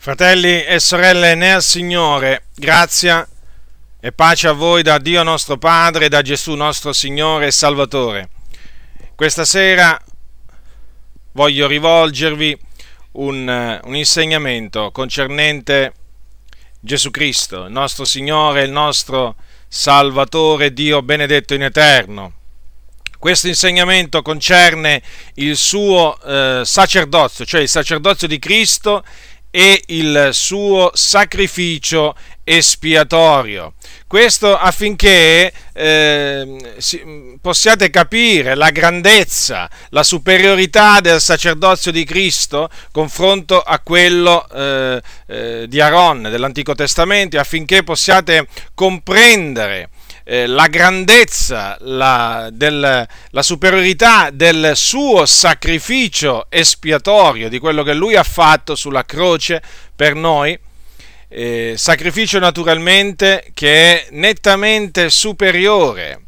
Fratelli e sorelle nel Signore, grazia e pace a voi da Dio nostro Padre e da Gesù nostro Signore e Salvatore. Questa sera voglio rivolgervi un, un insegnamento concernente Gesù Cristo, il nostro Signore, il nostro Salvatore, Dio benedetto in eterno. Questo insegnamento concerne il suo eh, sacerdozio, cioè il sacerdozio di Cristo e il suo sacrificio espiatorio. Questo affinché eh, possiate capire la grandezza, la superiorità del sacerdozio di Cristo confronto a quello eh, eh, di Aaron dell'Antico Testamento, affinché possiate comprendere eh, la grandezza, la, del, la superiorità del suo sacrificio espiatorio, di quello che lui ha fatto sulla croce per noi, eh, sacrificio naturalmente che è nettamente superiore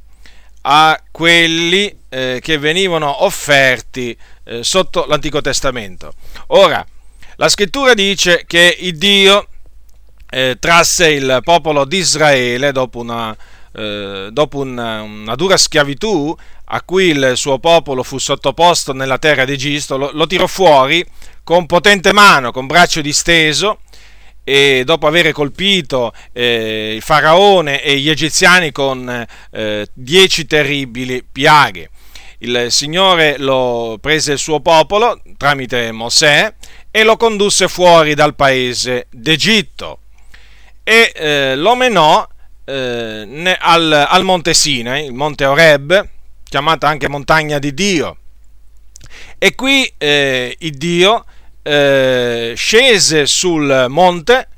a quelli eh, che venivano offerti eh, sotto l'Antico Testamento. Ora, la scrittura dice che Dio eh, trasse il popolo di Israele dopo una eh, dopo una, una, dura schiavitù a cui il suo popolo fu sottoposto nella terra d'Egitto, lo, lo tirò fuori con potente mano, con braccio disteso, e dopo aver colpito eh, il faraone e gli egiziani con eh, dieci terribili piaghe. Il Signore lo prese il suo popolo tramite Mosè e lo condusse fuori dal paese d'Egitto e eh, lo menò eh, al, al, monte Sinai, il monte Oreb, chiamata anche montagna di Dio. E qui eh, il Dio eh, scese sul monte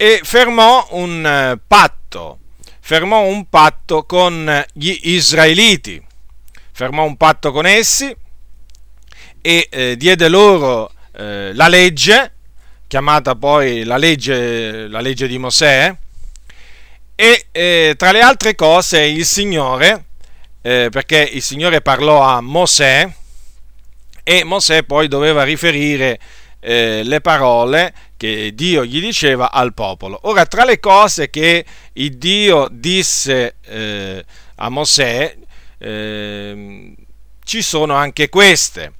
e fermò un eh, patto, fermò un patto con gli israeliti, fermò un patto con essi e eh, diede loro eh, la legge chiamata poi la legge, la legge di Mosè, e eh, tra le altre cose il Signore, eh, perché il Signore parlò a Mosè, e Mosè poi doveva riferire eh, le parole che Dio gli diceva al popolo. Ora, tra le cose che il Dio disse eh, a Mosè, ehm, ci sono anche queste.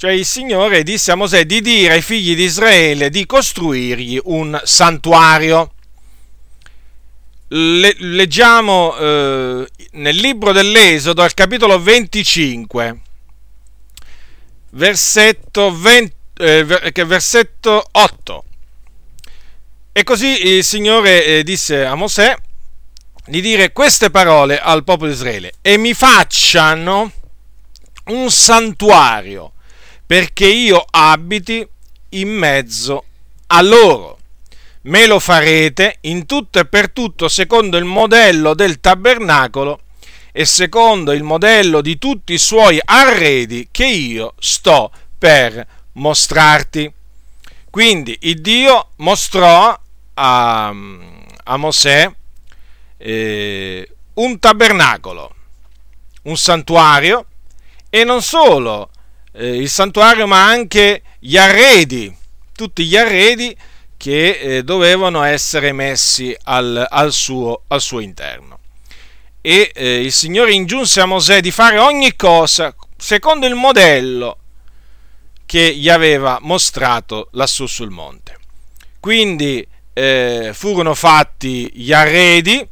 Cioè il Signore disse a Mosè di dire ai figli di Israele di costruirgli un santuario. Le, leggiamo eh, nel libro dell'Esodo al capitolo 25, versetto, 20, eh, versetto 8. E così il Signore eh, disse a Mosè di dire queste parole al popolo di Israele e mi facciano un santuario perché io abiti in mezzo a loro. Me lo farete in tutto e per tutto secondo il modello del tabernacolo e secondo il modello di tutti i suoi arredi che io sto per mostrarti. Quindi il Dio mostrò a, a Mosè eh, un tabernacolo, un santuario e non solo eh, il santuario, ma anche gli arredi, tutti gli arredi che eh, dovevano essere messi al, al, suo, al suo, interno. E eh, il Signore ingiunse a Mosè di fare ogni cosa secondo il modello che gli aveva mostrato lassù sul monte. Quindi eh, furono fatti gli arredi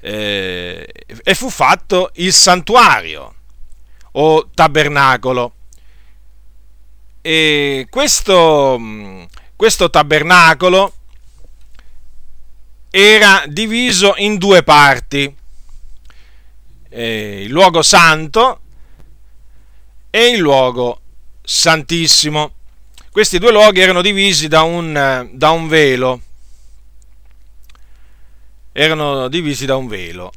eh, e fu fatto il santuario o tabernacolo. E questo, mm, questo tabernacolo era diviso in due parti, eh, il luogo santo e il luogo santissimo. Questi due luoghi erano divisi da un, da un velo, erano divisi da un velo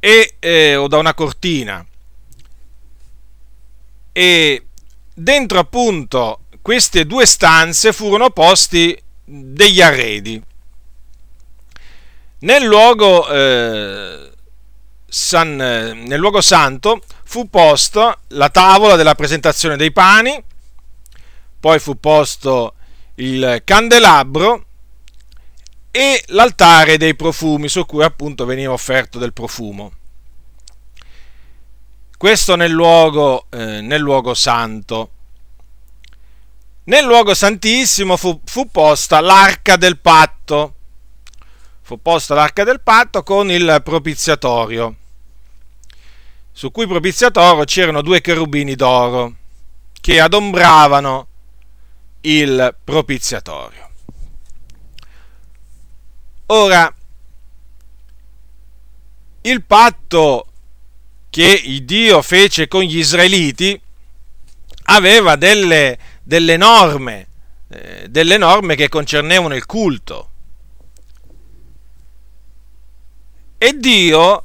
e, eh, o da una cortina e dentro appunto queste due stanze furono posti degli arredi. Nel luogo, eh, san, nel luogo santo fu posta la tavola della presentazione dei pani, poi fu posto il candelabro e l'altare dei profumi su cui appunto veniva offerto del profumo. Questo nel luogo, eh, nel luogo santo. Nel luogo santissimo fu, fu posta l'arca del patto. Fu posta l'arca del patto con il propiziatorio, su cui propiziatorio c'erano due cherubini d'oro che adombravano il propiziatorio. Ora, il patto che Dio fece con gli israeliti aveva delle, delle norme, eh, delle norme che concernevano il culto. E Dio,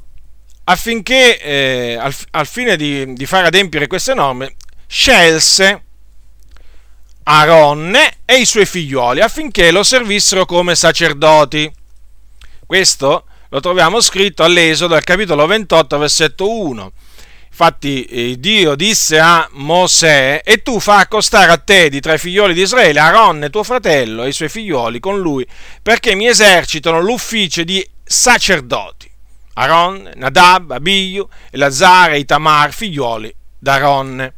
affinché, eh, al, al, fine di, di far adempiere queste norme, scelse Aronne e i suoi figlioli affinché lo servissero come sacerdoti. Questo lo troviamo scritto all'Esodo, al capitolo 28, versetto 1. Infatti eh, Dio disse a Mosè, e tu fa accostare a te di tra i figlioli di Israele Aronne tuo fratello e i suoi figlioli con lui, perché mi esercitano l'ufficio di sacerdoti. Aaron, Nadab, Abiyu, Elazar e Itamar, figlioli d'Aaronne.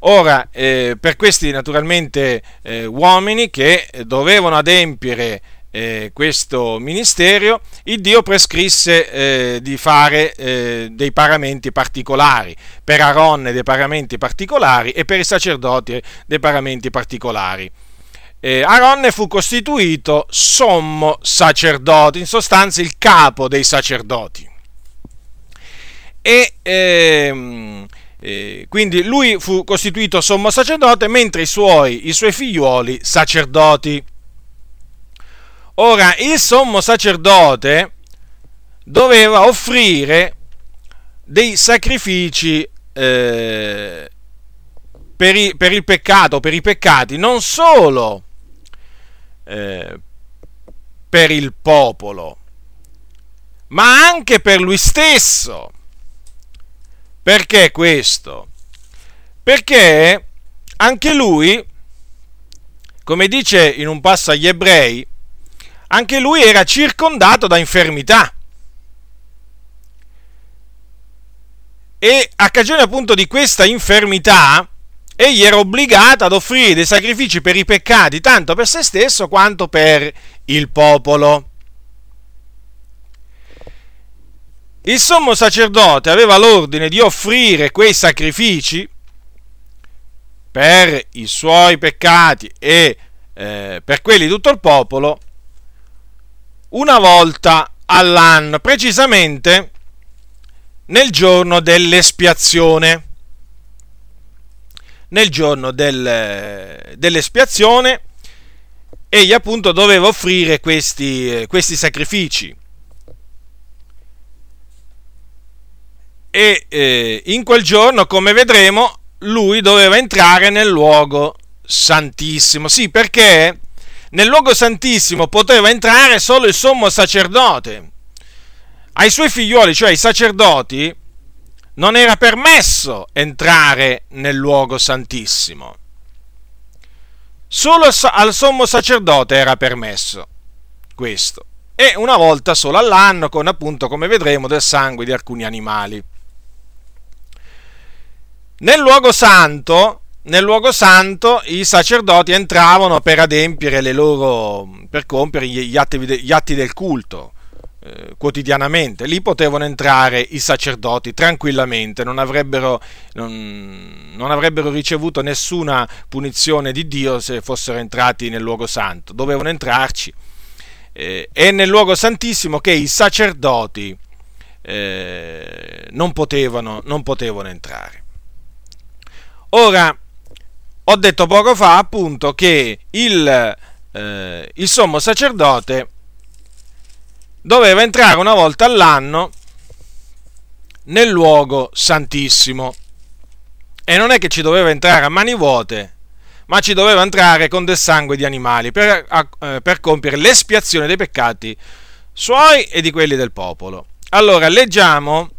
Ora, eh, per questi naturalmente eh, uomini che dovevano adempiere eh, questo ministero, il Dio prescrisse eh, di fare eh, dei paramenti particolari, per Aaron dei paramenti particolari e per i sacerdoti dei paramenti particolari. Eh, Aaron fu costituito sommo sacerdote, in sostanza il capo dei sacerdoti. E ehm, eh, quindi lui fu costituito sommo sacerdote, mentre i suoi, i suoi figlioli sacerdoti. Ora, il sommo sacerdote doveva offrire dei sacrifici eh, per, i, per, il peccato, per i peccati, non solo eh, per il popolo, ma anche per lui stesso. Perché questo? Perché anche lui, come dice in un passo agli ebrei, anche lui era circondato da infermità. E a cagione appunto di questa infermità, egli era obbligato ad offrire dei sacrifici per i peccati, tanto per se stesso quanto per il popolo. Il sommo sacerdote aveva l'ordine di offrire quei sacrifici per i suoi peccati e eh, per quelli di tutto il popolo una volta all'anno, precisamente nel giorno dell'espiazione. Nel giorno del, dell'espiazione egli appunto doveva offrire questi, questi sacrifici. e eh, in quel giorno, come vedremo, lui doveva entrare nel luogo santissimo. Sì, perché nel luogo santissimo poteva entrare solo il sommo sacerdote. Ai suoi figlioli, cioè ai sacerdoti, non era permesso entrare nel luogo santissimo. Solo al sommo sacerdote era permesso questo. E una volta solo all'anno, con appunto, come vedremo, del sangue di alcuni animali. Nel luogo santo, nel luogo santo i sacerdoti entravano per adempiere le loro, per compiere gli atti, gli atti del culto eh, quotidianamente. Lì potevano entrare i sacerdoti tranquillamente, non avrebbero, non, non avrebbero ricevuto nessuna punizione di Dio se fossero entrati nel luogo santo. Dovevano entrarci. Eh, è nel luogo santissimo che i sacerdoti eh, non, potevano, non potevano entrare. Ora, ho detto poco fa appunto che il, eh, il sommo sacerdote doveva entrare una volta all'anno nel luogo santissimo. E non è che ci doveva entrare a mani vuote, ma ci doveva entrare con del sangue di animali per, eh, per compiere l'espiazione dei peccati suoi e di quelli del popolo. Allora, leggiamo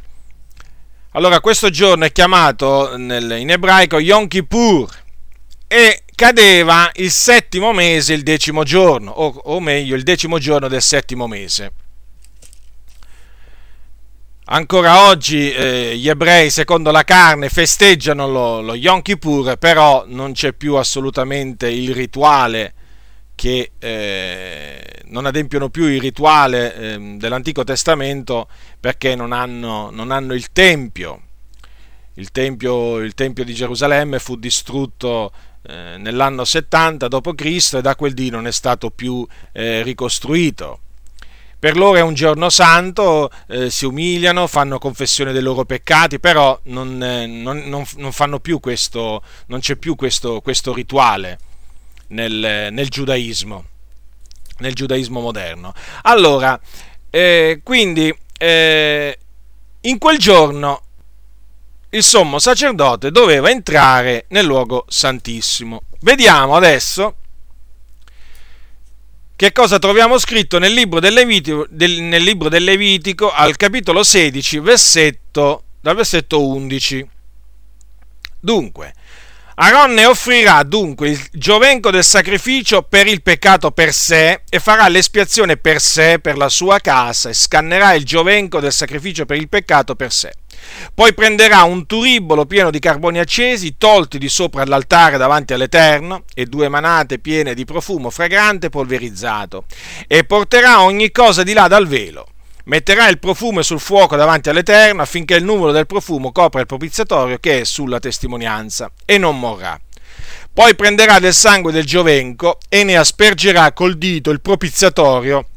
allora questo giorno è chiamato nel, in ebraico Yom Kippur e cadeva il settimo mese, il decimo giorno, o, o meglio, il decimo giorno del settimo mese. Ancora oggi eh, gli ebrei, secondo la carne, festeggiano lo, lo Yom Kippur, però non c'è più assolutamente il rituale che eh, non adempiono più il rituale eh, dell'Antico Testamento perché non hanno, non hanno il Tempio. Il tempio, il tempio di Gerusalemme fu distrutto eh, nell'anno 70 d.C. e da quel dì non è stato più eh, ricostruito. Per loro è un giorno santo, eh, si umiliano, fanno confessione dei loro peccati, però non, eh, non, non, più questo, non c'è più questo, questo rituale nel, nel, giudaismo, nel giudaismo moderno. Allora, eh, quindi in quel giorno il sommo sacerdote doveva entrare nel luogo santissimo. Vediamo adesso che cosa troviamo scritto nel libro del Levitico, del, nel libro del Levitico al capitolo 16, versetto, dal versetto 11. Dunque, Aronne offrirà dunque il giovenco del sacrificio per il peccato per sé e farà l'espiazione per sé, per la sua casa e scannerà il giovenco del sacrificio per il peccato per sé. Poi prenderà un turibolo pieno di carboni accesi, tolti di sopra l'altare davanti all'Eterno, e due manate piene di profumo fragrante polverizzato, e porterà ogni cosa di là dal velo. Metterà il profumo sul fuoco davanti all'Eterno affinché il numero del profumo copra il propiziatorio che è sulla testimonianza, e non morrà. Poi prenderà del sangue del giovenco e ne aspergerà col dito il propiziatorio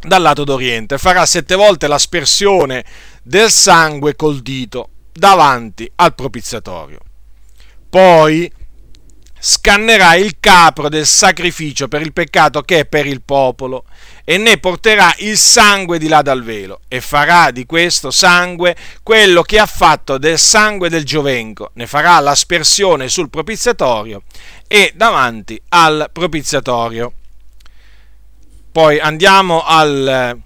dal lato d'oriente, farà sette volte l'aspersione del sangue col dito davanti al propiziatorio. Poi scannerà il capro del sacrificio per il peccato che è per il popolo e ne porterà il sangue di là dal velo e farà di questo sangue quello che ha fatto del sangue del giovenco, ne farà l'aspersione sul propiziatorio e davanti al propiziatorio. Poi andiamo al,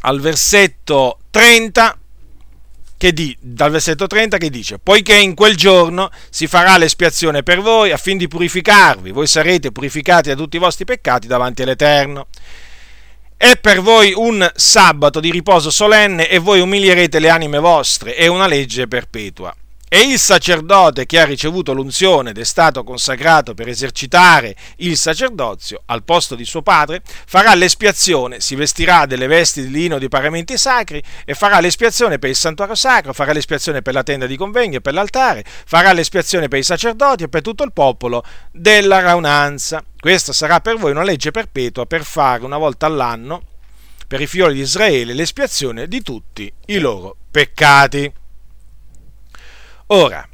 al versetto 30 che di, dal versetto 30 che dice, poiché in quel giorno si farà l'espiazione per voi affin di purificarvi, voi sarete purificati da tutti i vostri peccati davanti all'Eterno. È per voi un sabato di riposo solenne e voi umilierete le anime vostre, è una legge perpetua. E il sacerdote che ha ricevuto l'unzione ed è stato consacrato per esercitare il sacerdozio al posto di suo padre, farà l'espiazione, si vestirà delle vesti di lino di paramenti sacri e farà l'espiazione per il santuario sacro, farà l'espiazione per la tenda di convegno e per l'altare, farà l'espiazione per i sacerdoti e per tutto il popolo della raunanza. Questa sarà per voi una legge perpetua per fare una volta all'anno per i figlioli di Israele l'espiazione di tutti i loro peccati. Ora,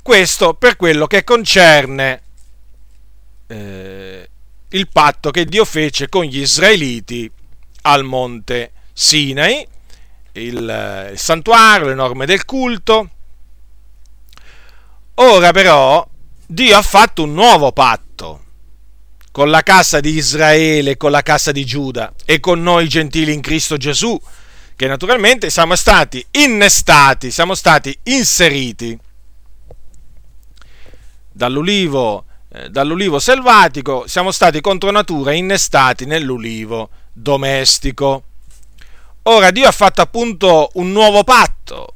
questo per quello che concerne eh, il patto che Dio fece con gli israeliti al monte Sinai, il, il santuario, le norme del culto. Ora però Dio ha fatto un nuovo patto con la casa di Israele, con la casa di Giuda e con noi gentili in Cristo Gesù che naturalmente siamo stati innestati, siamo stati inseriti dall'ulivo, eh, dall'ulivo selvatico, siamo stati contro natura innestati nell'ulivo domestico. Ora Dio ha fatto appunto un nuovo patto,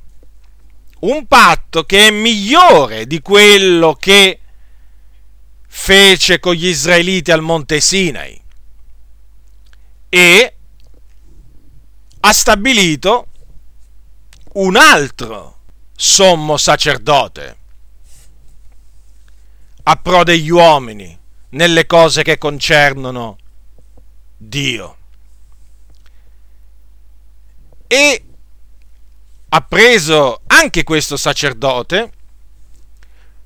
un patto che è migliore di quello che fece con gli israeliti al monte Sinai. E ha stabilito un altro sommo sacerdote a pro degli uomini nelle cose che concernono Dio. E ha preso anche questo sacerdote,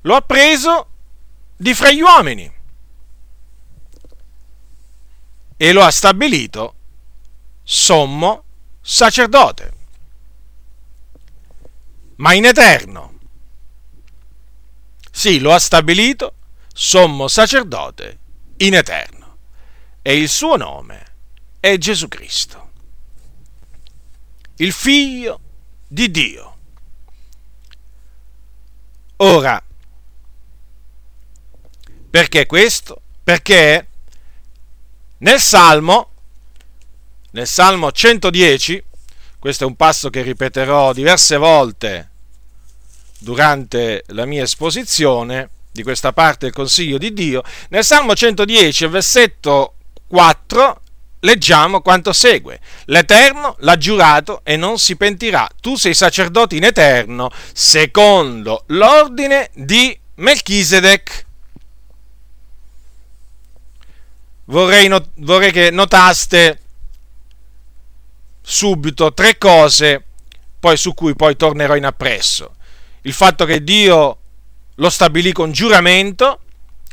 lo ha preso di fra gli uomini e lo ha stabilito sommo sacerdote, ma in eterno. Sì, lo ha stabilito sommo sacerdote in eterno e il suo nome è Gesù Cristo, il figlio di Dio. Ora, Perché questo? Perché nel Salmo, nel Salmo 110, questo è un passo che ripeterò diverse volte durante la mia esposizione di questa parte del consiglio di Dio, nel Salmo 110, versetto 4, leggiamo quanto segue. L'Eterno l'ha giurato e non si pentirà. Tu sei sacerdote in eterno, secondo l'ordine di Melchisedec. Vorrei, not- vorrei che notaste subito tre cose poi su cui poi tornerò in appresso. Il fatto che Dio lo stabilì con giuramento,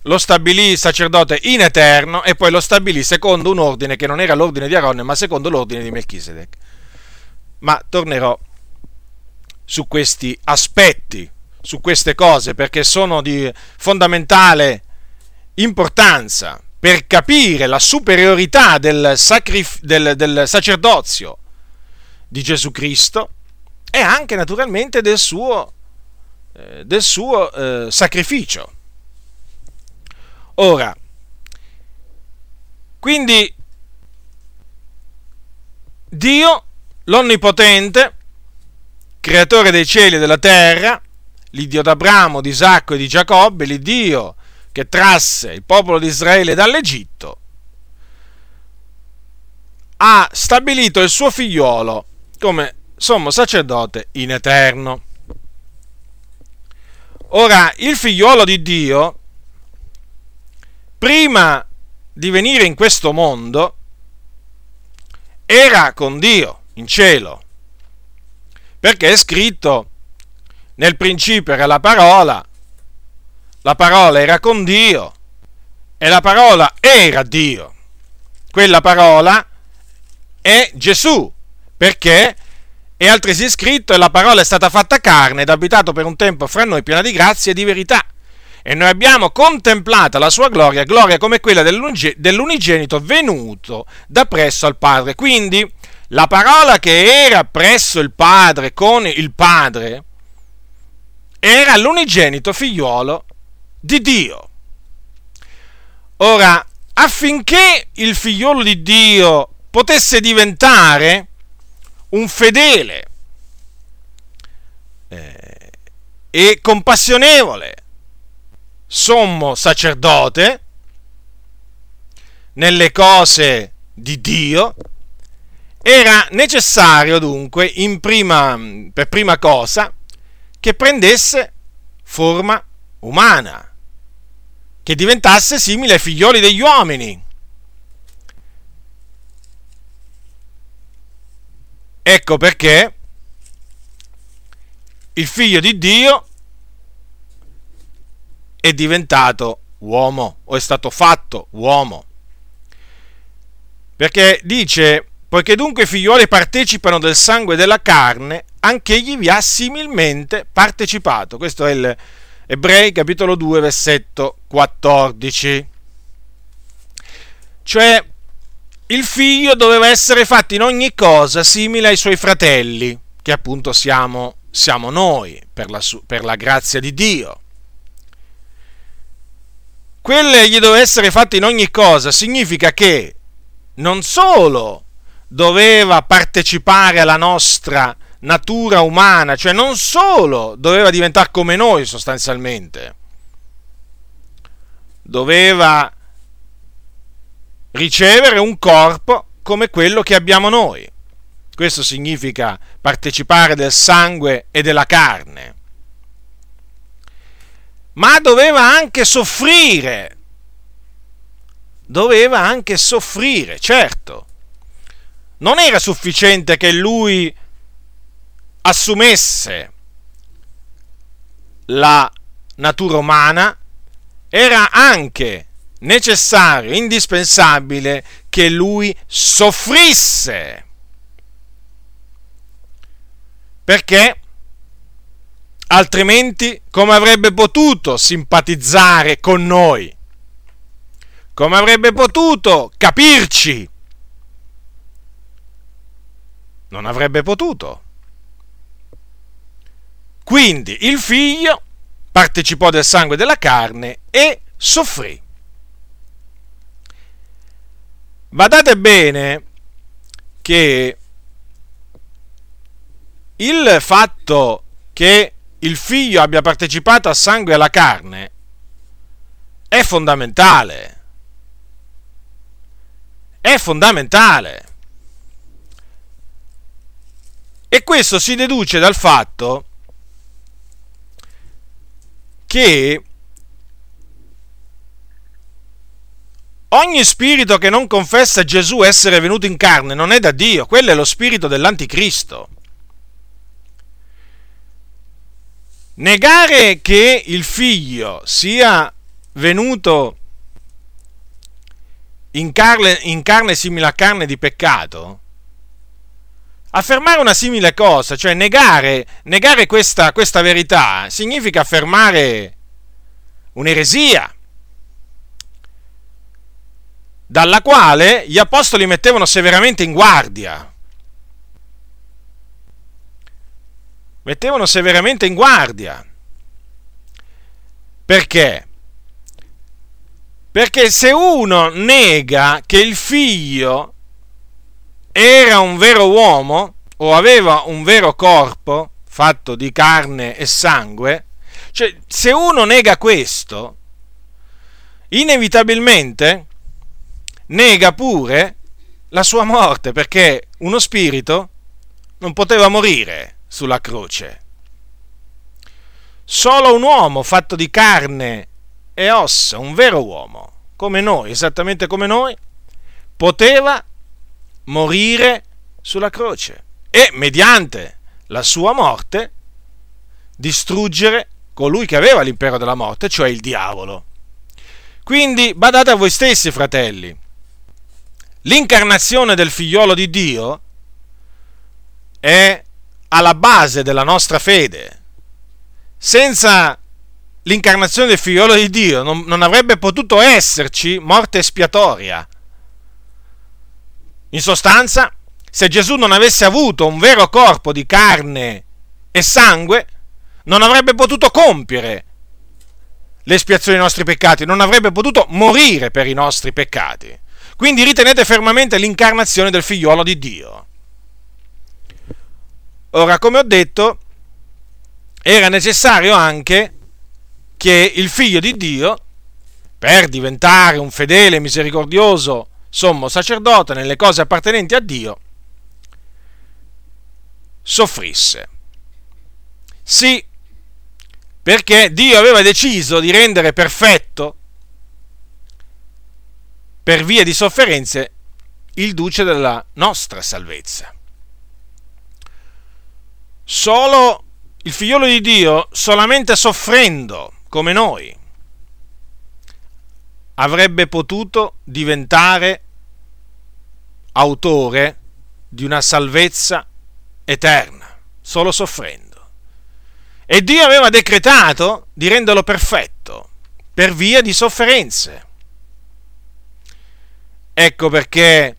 lo stabilì sacerdote in eterno e poi lo stabilì secondo un ordine che non era l'ordine di Aronne, ma secondo l'ordine di Melchisedec. Ma tornerò su questi aspetti, su queste cose, perché sono di fondamentale importanza per capire la superiorità del, sacrif- del, del sacerdozio di Gesù Cristo e anche naturalmente del suo, eh, del suo eh, sacrificio. Ora, quindi Dio, l'Onnipotente, creatore dei cieli e della terra, l'Iddio d'Abramo, di Isacco e di Giacobbe, l'Iddio che trasse il popolo di Israele dall'Egitto, ha stabilito il suo figliolo come sommo sacerdote in eterno. Ora, il figliuolo di Dio, prima di venire in questo mondo, era con Dio in cielo, perché è scritto nel principio era la parola, la parola era con Dio e la parola era Dio. Quella parola è Gesù, perché è altresì scritto e la parola è stata fatta carne ed abitato per un tempo fra noi piena di grazia e di verità. E noi abbiamo contemplata la sua gloria, gloria come quella dell'unigenito venuto da presso al Padre. Quindi la parola che era presso il Padre con il Padre era l'unigenito figliuolo di Dio. Ora, affinché il figliolo di Dio potesse diventare un fedele eh, e compassionevole sommo sacerdote nelle cose di Dio, era necessario dunque, prima, per prima cosa, che prendesse forma umana, che diventasse simile ai figlioli degli uomini. Ecco perché il figlio di Dio è diventato uomo o è stato fatto uomo. Perché dice, poiché dunque i figlioli partecipano del sangue e della carne, anche egli vi ha similmente partecipato. Questo è il Ebrei capitolo 2 versetto 14. Cioè il figlio doveva essere fatto in ogni cosa simile ai suoi fratelli, che appunto siamo, siamo noi, per la, per la grazia di Dio. Quelle gli doveva essere fatto in ogni cosa significa che non solo doveva partecipare alla nostra natura umana, cioè non solo doveva diventare come noi sostanzialmente, doveva ricevere un corpo come quello che abbiamo noi. Questo significa partecipare del sangue e della carne. Ma doveva anche soffrire. Doveva anche soffrire, certo. Non era sufficiente che lui assumesse la natura umana, era anche necessario, indispensabile che lui soffrisse. Perché altrimenti come avrebbe potuto simpatizzare con noi? Come avrebbe potuto capirci? Non avrebbe potuto. Quindi il figlio partecipò del sangue della carne e soffrì. Badate bene che il fatto che il figlio abbia partecipato a sangue e alla carne è fondamentale. È fondamentale. E questo si deduce dal fatto che ogni spirito che non confessa Gesù essere venuto in carne non è da Dio, quello è lo spirito dell'anticristo. Negare che il figlio sia venuto in carne, in carne simile a carne di peccato, affermare una simile cosa, cioè negare, negare questa, questa verità, significa affermare un'eresia, dalla quale gli apostoli mettevano severamente in guardia. mettevano severamente in guardia. Perché? Perché se uno nega che il figlio era un vero uomo o aveva un vero corpo fatto di carne e sangue, cioè se uno nega questo, inevitabilmente nega pure la sua morte, perché uno spirito non poteva morire sulla croce. Solo un uomo fatto di carne e ossa, un vero uomo, come noi, esattamente come noi, poteva morire sulla croce e mediante la sua morte distruggere colui che aveva l'impero della morte, cioè il diavolo. Quindi badate a voi stessi, fratelli, l'incarnazione del figliolo di Dio è alla base della nostra fede. Senza l'incarnazione del figliolo di Dio non, non avrebbe potuto esserci morte espiatoria. In sostanza, se Gesù non avesse avuto un vero corpo di carne e sangue, non avrebbe potuto compiere l'espiazione dei nostri peccati, non avrebbe potuto morire per i nostri peccati. Quindi ritenete fermamente l'incarnazione del figliolo di Dio. Ora, come ho detto, era necessario anche che il figlio di Dio, per diventare un fedele e misericordioso sommo sacerdote nelle cose appartenenti a Dio, soffrisse. Sì, perché Dio aveva deciso di rendere perfetto, per via di sofferenze, il duce della nostra salvezza solo il figliolo di Dio, solamente soffrendo come noi, avrebbe potuto diventare autore di una salvezza eterna, solo soffrendo. E Dio aveva decretato di renderlo perfetto per via di sofferenze. Ecco perché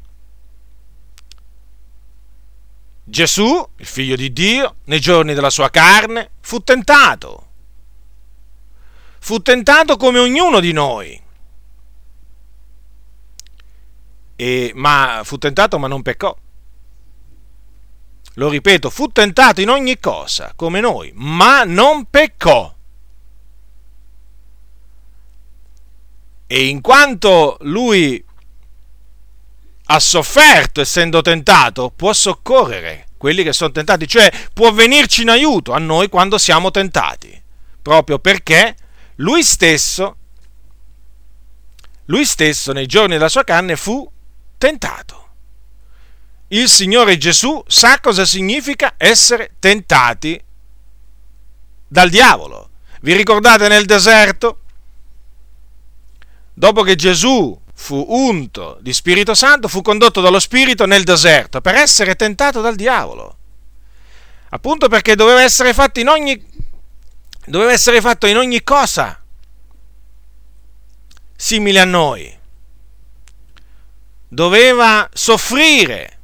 Gesù, il figlio di Dio, nei giorni della sua carne, fu tentato. Fu tentato come ognuno di noi. E, ma fu tentato ma non peccò. Lo ripeto, fu tentato in ogni cosa, come noi, ma non peccò. E in quanto lui ha sofferto essendo tentato, può soccorrere quelli che sono tentati, cioè può venirci in aiuto a noi quando siamo tentati, proprio perché lui stesso, lui stesso nei giorni della sua carne fu tentato. Il Signore Gesù sa cosa significa essere tentati dal diavolo. Vi ricordate nel deserto? Dopo che Gesù fu unto di Spirito Santo, fu condotto dallo Spirito nel deserto per essere tentato dal diavolo. Appunto perché doveva essere fatto in ogni, doveva essere fatto in ogni cosa simile a noi. Doveva soffrire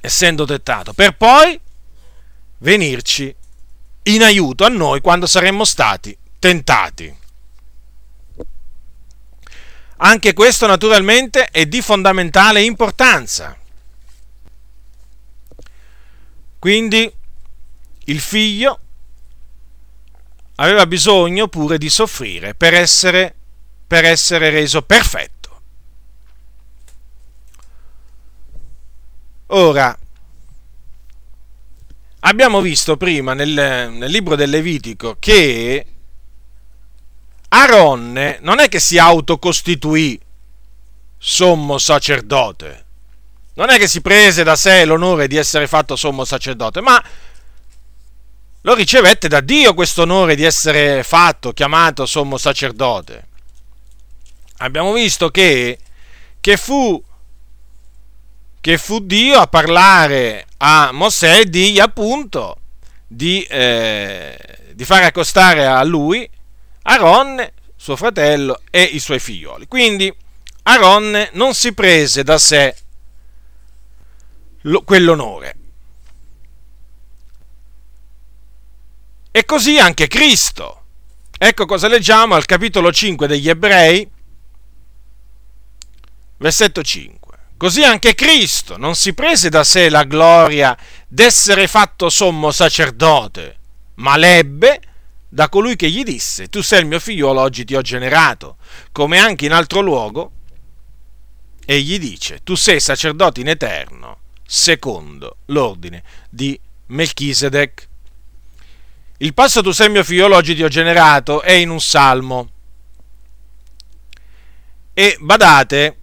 essendo tentato, per poi venirci in aiuto a noi quando saremmo stati tentati. Anche questo naturalmente è di fondamentale importanza. Quindi il figlio aveva bisogno pure di soffrire per essere, per essere reso perfetto. Ora, abbiamo visto prima nel, nel libro del Levitico che Aaronne non è che si autocostituì sommo sacerdote, non è che si prese da sé l'onore di essere fatto sommo sacerdote, ma lo ricevette da Dio questo onore di essere fatto, chiamato sommo sacerdote. Abbiamo visto che, che, fu, che fu Dio a parlare a Mosè di appunto di, eh, di fare accostare a lui Aaron, suo fratello e i suoi figlioli. Quindi Aaron non si prese da sé lo, quell'onore. E così anche Cristo. Ecco cosa leggiamo al capitolo 5 degli Ebrei, versetto 5. Così anche Cristo non si prese da sé la gloria d'essere fatto sommo sacerdote, ma l'ebbe da colui che gli disse, tu sei il mio figliolo, oggi ti ho generato, come anche in altro luogo, egli dice, tu sei sacerdote in eterno, secondo l'ordine di Melchisedec. Il passo tu sei il mio figliolo, oggi ti ho generato, è in un salmo. E badate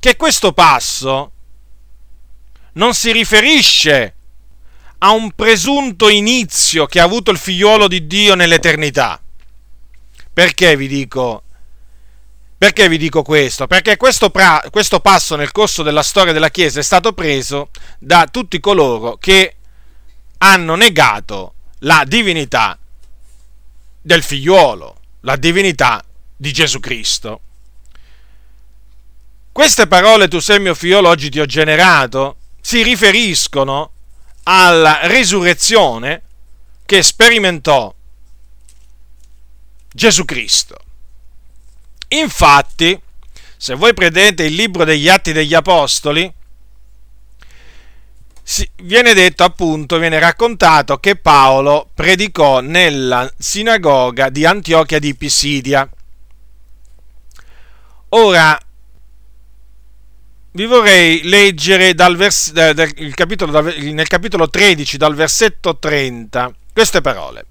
che questo passo non si riferisce a un presunto inizio che ha avuto il figliuolo di Dio nell'eternità. Perché vi dico, perché vi dico questo? Perché questo, pra, questo passo nel corso della storia della Chiesa è stato preso da tutti coloro che hanno negato la divinità del figliuolo, la divinità di Gesù Cristo. Queste parole, tu sei mio figliolo, oggi ti ho generato, si riferiscono alla risurrezione che sperimentò Gesù Cristo. Infatti, se voi prendete il libro degli Atti degli Apostoli, viene detto appunto, viene raccontato che Paolo predicò nella sinagoga di Antiochia di Pisidia. Ora, vi vorrei leggere vers- del, capitolo, nel capitolo 13, dal versetto 30, queste parole.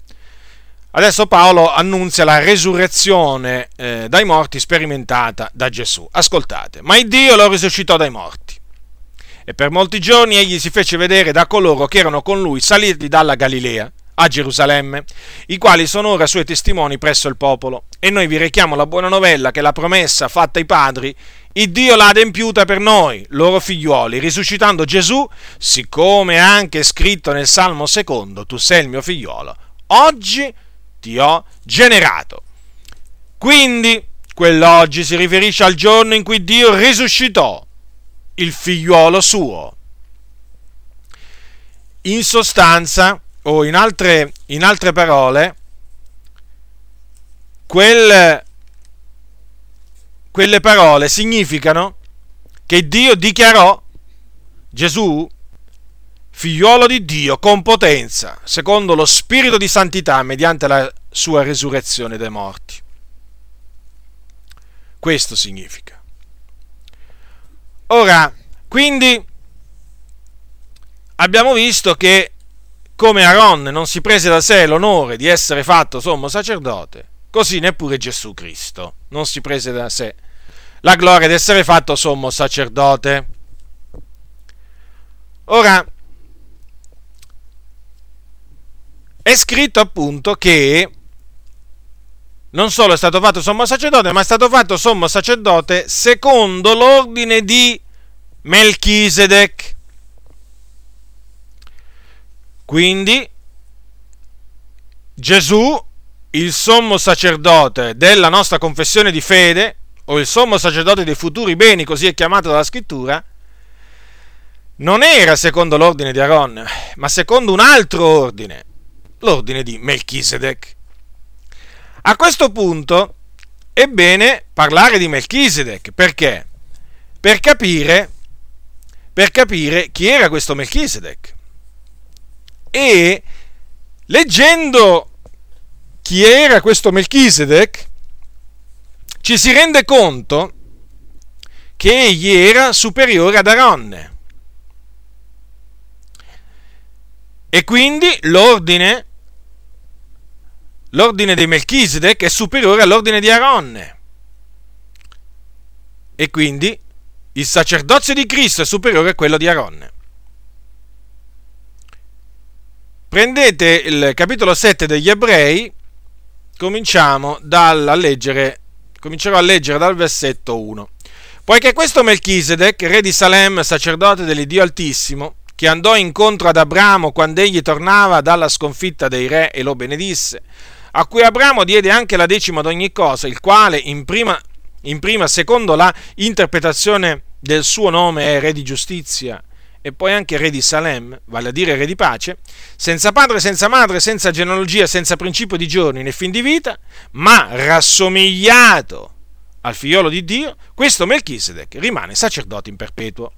Adesso Paolo annunzia la resurrezione eh, dai morti sperimentata da Gesù. Ascoltate, ma il Dio lo risuscitò dai morti. E per molti giorni egli si fece vedere da coloro che erano con lui saliti dalla Galilea a Gerusalemme, i quali sono ora suoi testimoni presso il popolo. E noi vi rechiamo la buona novella che la promessa fatta ai padri il Dio l'ha adempiuta per noi, loro figliuoli, risuscitando Gesù, siccome anche scritto nel Salmo secondo, tu sei il mio figliolo, oggi ti ho generato. Quindi, quell'oggi si riferisce al giorno in cui Dio risuscitò il figliuolo suo. In sostanza, o in altre, in altre parole, quel quelle parole significano che Dio dichiarò Gesù figliuolo di Dio con potenza, secondo lo spirito di santità, mediante la sua resurrezione dai morti. Questo significa. Ora, quindi abbiamo visto che come Aaron non si prese da sé l'onore di essere fatto sommo sacerdote, così neppure Gesù Cristo non si prese da sé la gloria di essere fatto sommo sacerdote. Ora, è scritto appunto che non solo è stato fatto sommo sacerdote, ma è stato fatto sommo sacerdote secondo l'ordine di Melchisedec. Quindi Gesù, il sommo sacerdote della nostra confessione di fede, o il sommo sacerdote dei futuri beni, così è chiamato dalla scrittura, non era secondo l'ordine di Aaron, ma secondo un altro ordine, l'ordine di Melchisedec. A questo punto è bene parlare di Melchisedec. Perché? Per capire, per capire chi era questo Melchisedec. E leggendo chi era questo Melchisedec, ci si rende conto che egli era superiore ad Aronne. E quindi l'ordine l'ordine di Melchisedec è superiore all'ordine di Aronne. E quindi il sacerdozio di Cristo è superiore a quello di Aronne. Prendete il capitolo 7 degli Ebrei, cominciamo dal leggere, comincerò a leggere dal versetto 1. Poiché questo Melchisedec, re di Salem, sacerdote dell'Iddio Altissimo, che andò incontro ad Abramo quando egli tornava dalla sconfitta dei re e lo benedisse, a cui Abramo diede anche la decima di ogni cosa, il quale in prima, in prima secondo la interpretazione del suo nome è re di giustizia e poi anche re di Salem, vale a dire re di pace, senza padre, senza madre, senza genealogia, senza principio di giorni né fin di vita, ma rassomigliato al figliolo di Dio, questo Melchisedec rimane sacerdote in perpetuo.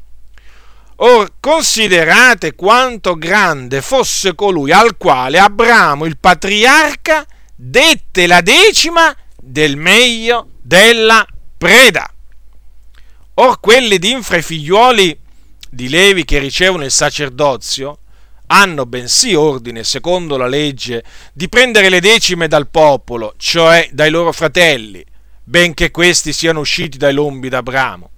Or considerate quanto grande fosse colui al quale Abramo, il patriarca, dette la decima del meglio della preda. Or quelli di infra i figliuoli di Levi che ricevono il sacerdozio hanno bensì ordine, secondo la legge, di prendere le decime dal popolo, cioè dai loro fratelli, benché questi siano usciti dai lombi d'Abramo.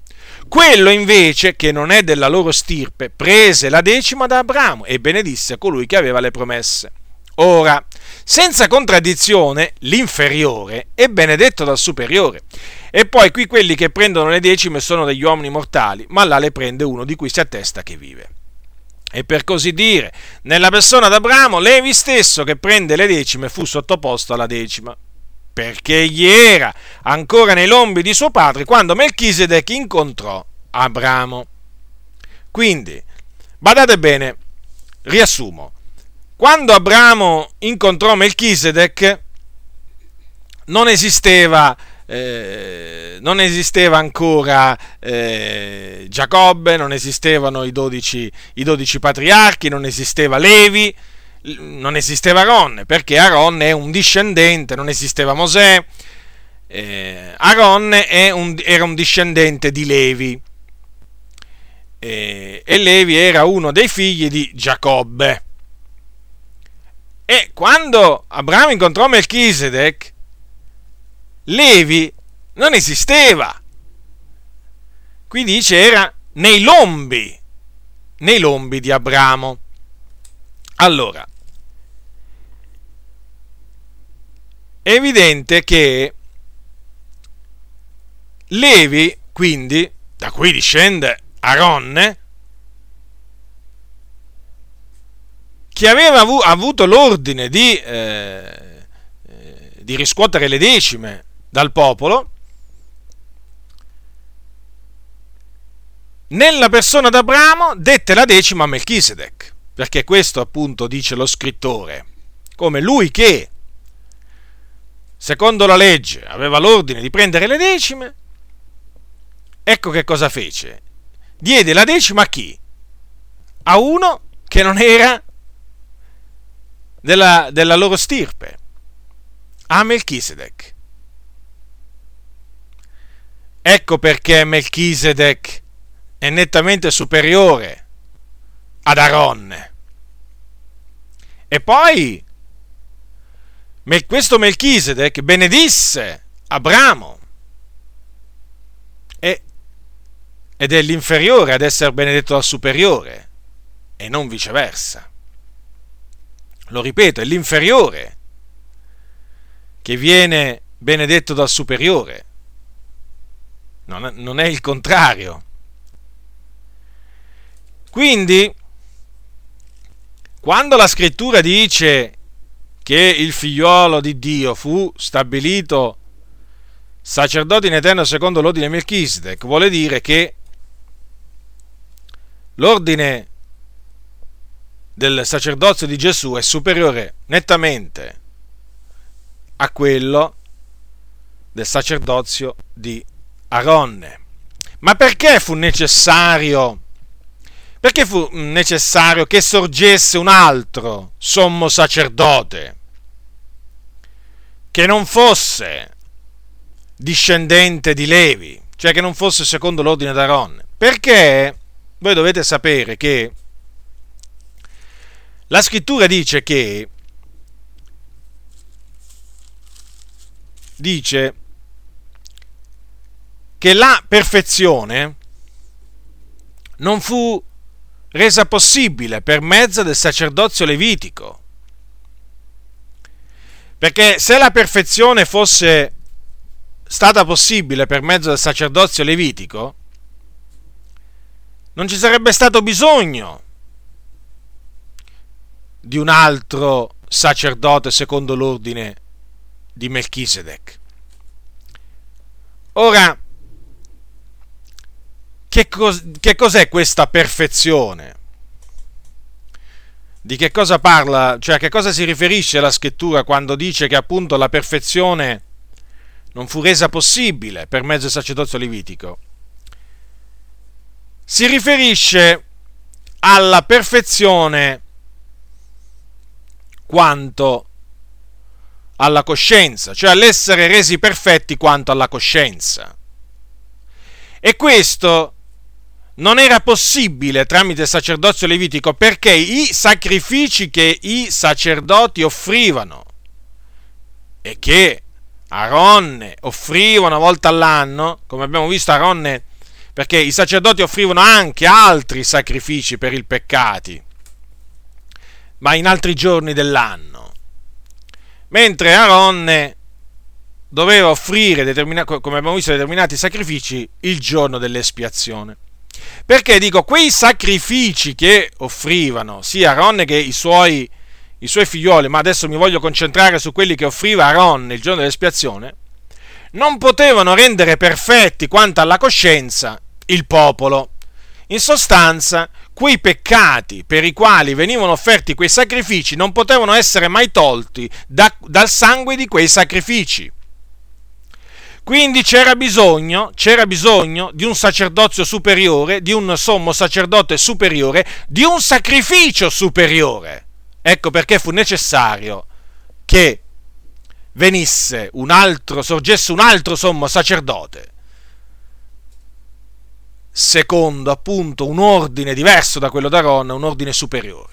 Quello invece, che non è della loro stirpe, prese la decima da Abramo e benedisse colui che aveva le promesse. Ora, senza contraddizione, l'inferiore è benedetto dal superiore. E poi qui quelli che prendono le decime sono degli uomini mortali, ma là le prende uno di cui si attesta che vive. E per così dire, nella persona d'Abramo, Levi stesso che prende le decime fu sottoposto alla decima, perché egli era ancora nei lombi di suo padre quando Melchisedec incontrò Abramo. Quindi, badate bene, riassumo, quando Abramo incontrò Melchisedec, non esisteva, eh, non esisteva ancora eh, Giacobbe, non esistevano i dodici, i dodici patriarchi, non esisteva Levi, non esisteva Aaron, perché Aaron è un discendente, non esisteva Mosè, eh, Aaron un, era un discendente di Levi eh, e Levi era uno dei figli di Giacobbe. E quando Abramo incontrò Melchisedec, Levi non esisteva. Qui dice era nei lombi, nei lombi di Abramo. Allora, è evidente che Levi, quindi, da cui discende Aronne, che aveva avu- avuto l'ordine di, eh, eh, di riscuotere le decime dal popolo, nella persona d'Abramo dette la decima a Melchisedec, perché questo appunto dice lo scrittore, come lui che, secondo la legge, aveva l'ordine di prendere le decime, ecco che cosa fece. Diede la decima a chi? A uno che non era della, della loro stirpe, a Melchisedec. Ecco perché Melchisedec è nettamente superiore ad Aronne. E poi questo Melchisedec benedisse Abramo ed è l'inferiore ad essere benedetto dal superiore e non viceversa lo ripeto, è l'inferiore che viene benedetto dal superiore, non è, il contrario. Quindi, quando la scrittura dice che il figliuolo di Dio fu stabilito sacerdote in eterno secondo l'ordine Melchisedec, vuole dire che l'ordine del sacerdozio di Gesù è superiore nettamente a quello del sacerdozio di Aronne. Ma perché fu necessario? Perché fu necessario che sorgesse un altro sommo sacerdote che non fosse discendente di Levi, cioè che non fosse secondo l'ordine d'Aaron? Perché voi dovete sapere che la scrittura dice che dice che la perfezione non fu resa possibile per mezzo del sacerdozio levitico. Perché se la perfezione fosse stata possibile per mezzo del sacerdozio levitico, non ci sarebbe stato bisogno di un altro sacerdote secondo l'ordine di Melchisedec. Ora, che, cos- che cos'è questa perfezione? Di che cosa parla, cioè a che cosa si riferisce la scrittura quando dice che appunto la perfezione non fu resa possibile per mezzo del sacerdozio levitico? Si riferisce alla perfezione quanto alla coscienza, cioè all'essere resi perfetti quanto alla coscienza. E questo non era possibile tramite il sacerdozio levitico perché i sacrifici che i sacerdoti offrivano e che Aronne offriva una volta all'anno, come abbiamo visto Aronne, perché i sacerdoti offrivano anche altri sacrifici per i peccati, ma in altri giorni dell'anno mentre Aaron doveva offrire, come abbiamo visto, determinati sacrifici il giorno dell'espiazione. Perché dico, quei sacrifici che offrivano sia Aaron che i suoi, i suoi figlioli, ma adesso mi voglio concentrare su quelli che offriva Aaron il giorno dell'espiazione, non potevano rendere perfetti quanto alla coscienza il popolo. In sostanza, quei peccati per i quali venivano offerti quei sacrifici non potevano essere mai tolti da, dal sangue di quei sacrifici. Quindi c'era bisogno, c'era bisogno di un sacerdozio superiore, di un sommo sacerdote superiore, di un sacrificio superiore. Ecco perché fu necessario che venisse un altro, sorgesse un altro sommo sacerdote secondo appunto un ordine diverso da quello d'Aaron, un ordine superiore.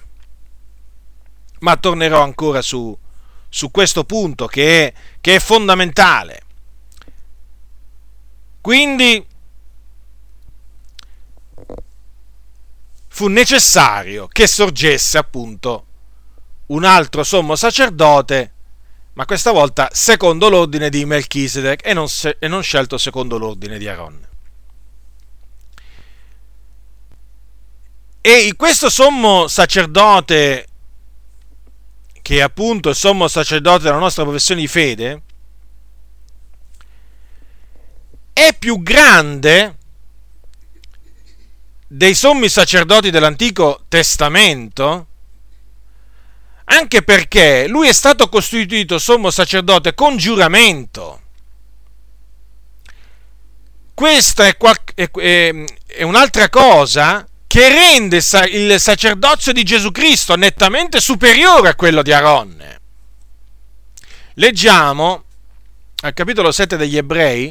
Ma tornerò ancora su, su questo punto che è, che è fondamentale. Quindi fu necessario che sorgesse appunto un altro sommo sacerdote, ma questa volta secondo l'ordine di Melchisedec e non, se, e non scelto secondo l'ordine di Aaron. E questo sommo sacerdote, che è appunto il sommo sacerdote della nostra professione di fede, è più grande dei sommi sacerdoti dell'Antico Testamento, anche perché lui è stato costituito sommo sacerdote con giuramento. Questa è, è, è, è un'altra cosa che rende il sacerdozio di Gesù Cristo nettamente superiore a quello di Aronne. Leggiamo al capitolo 7 degli Ebrei,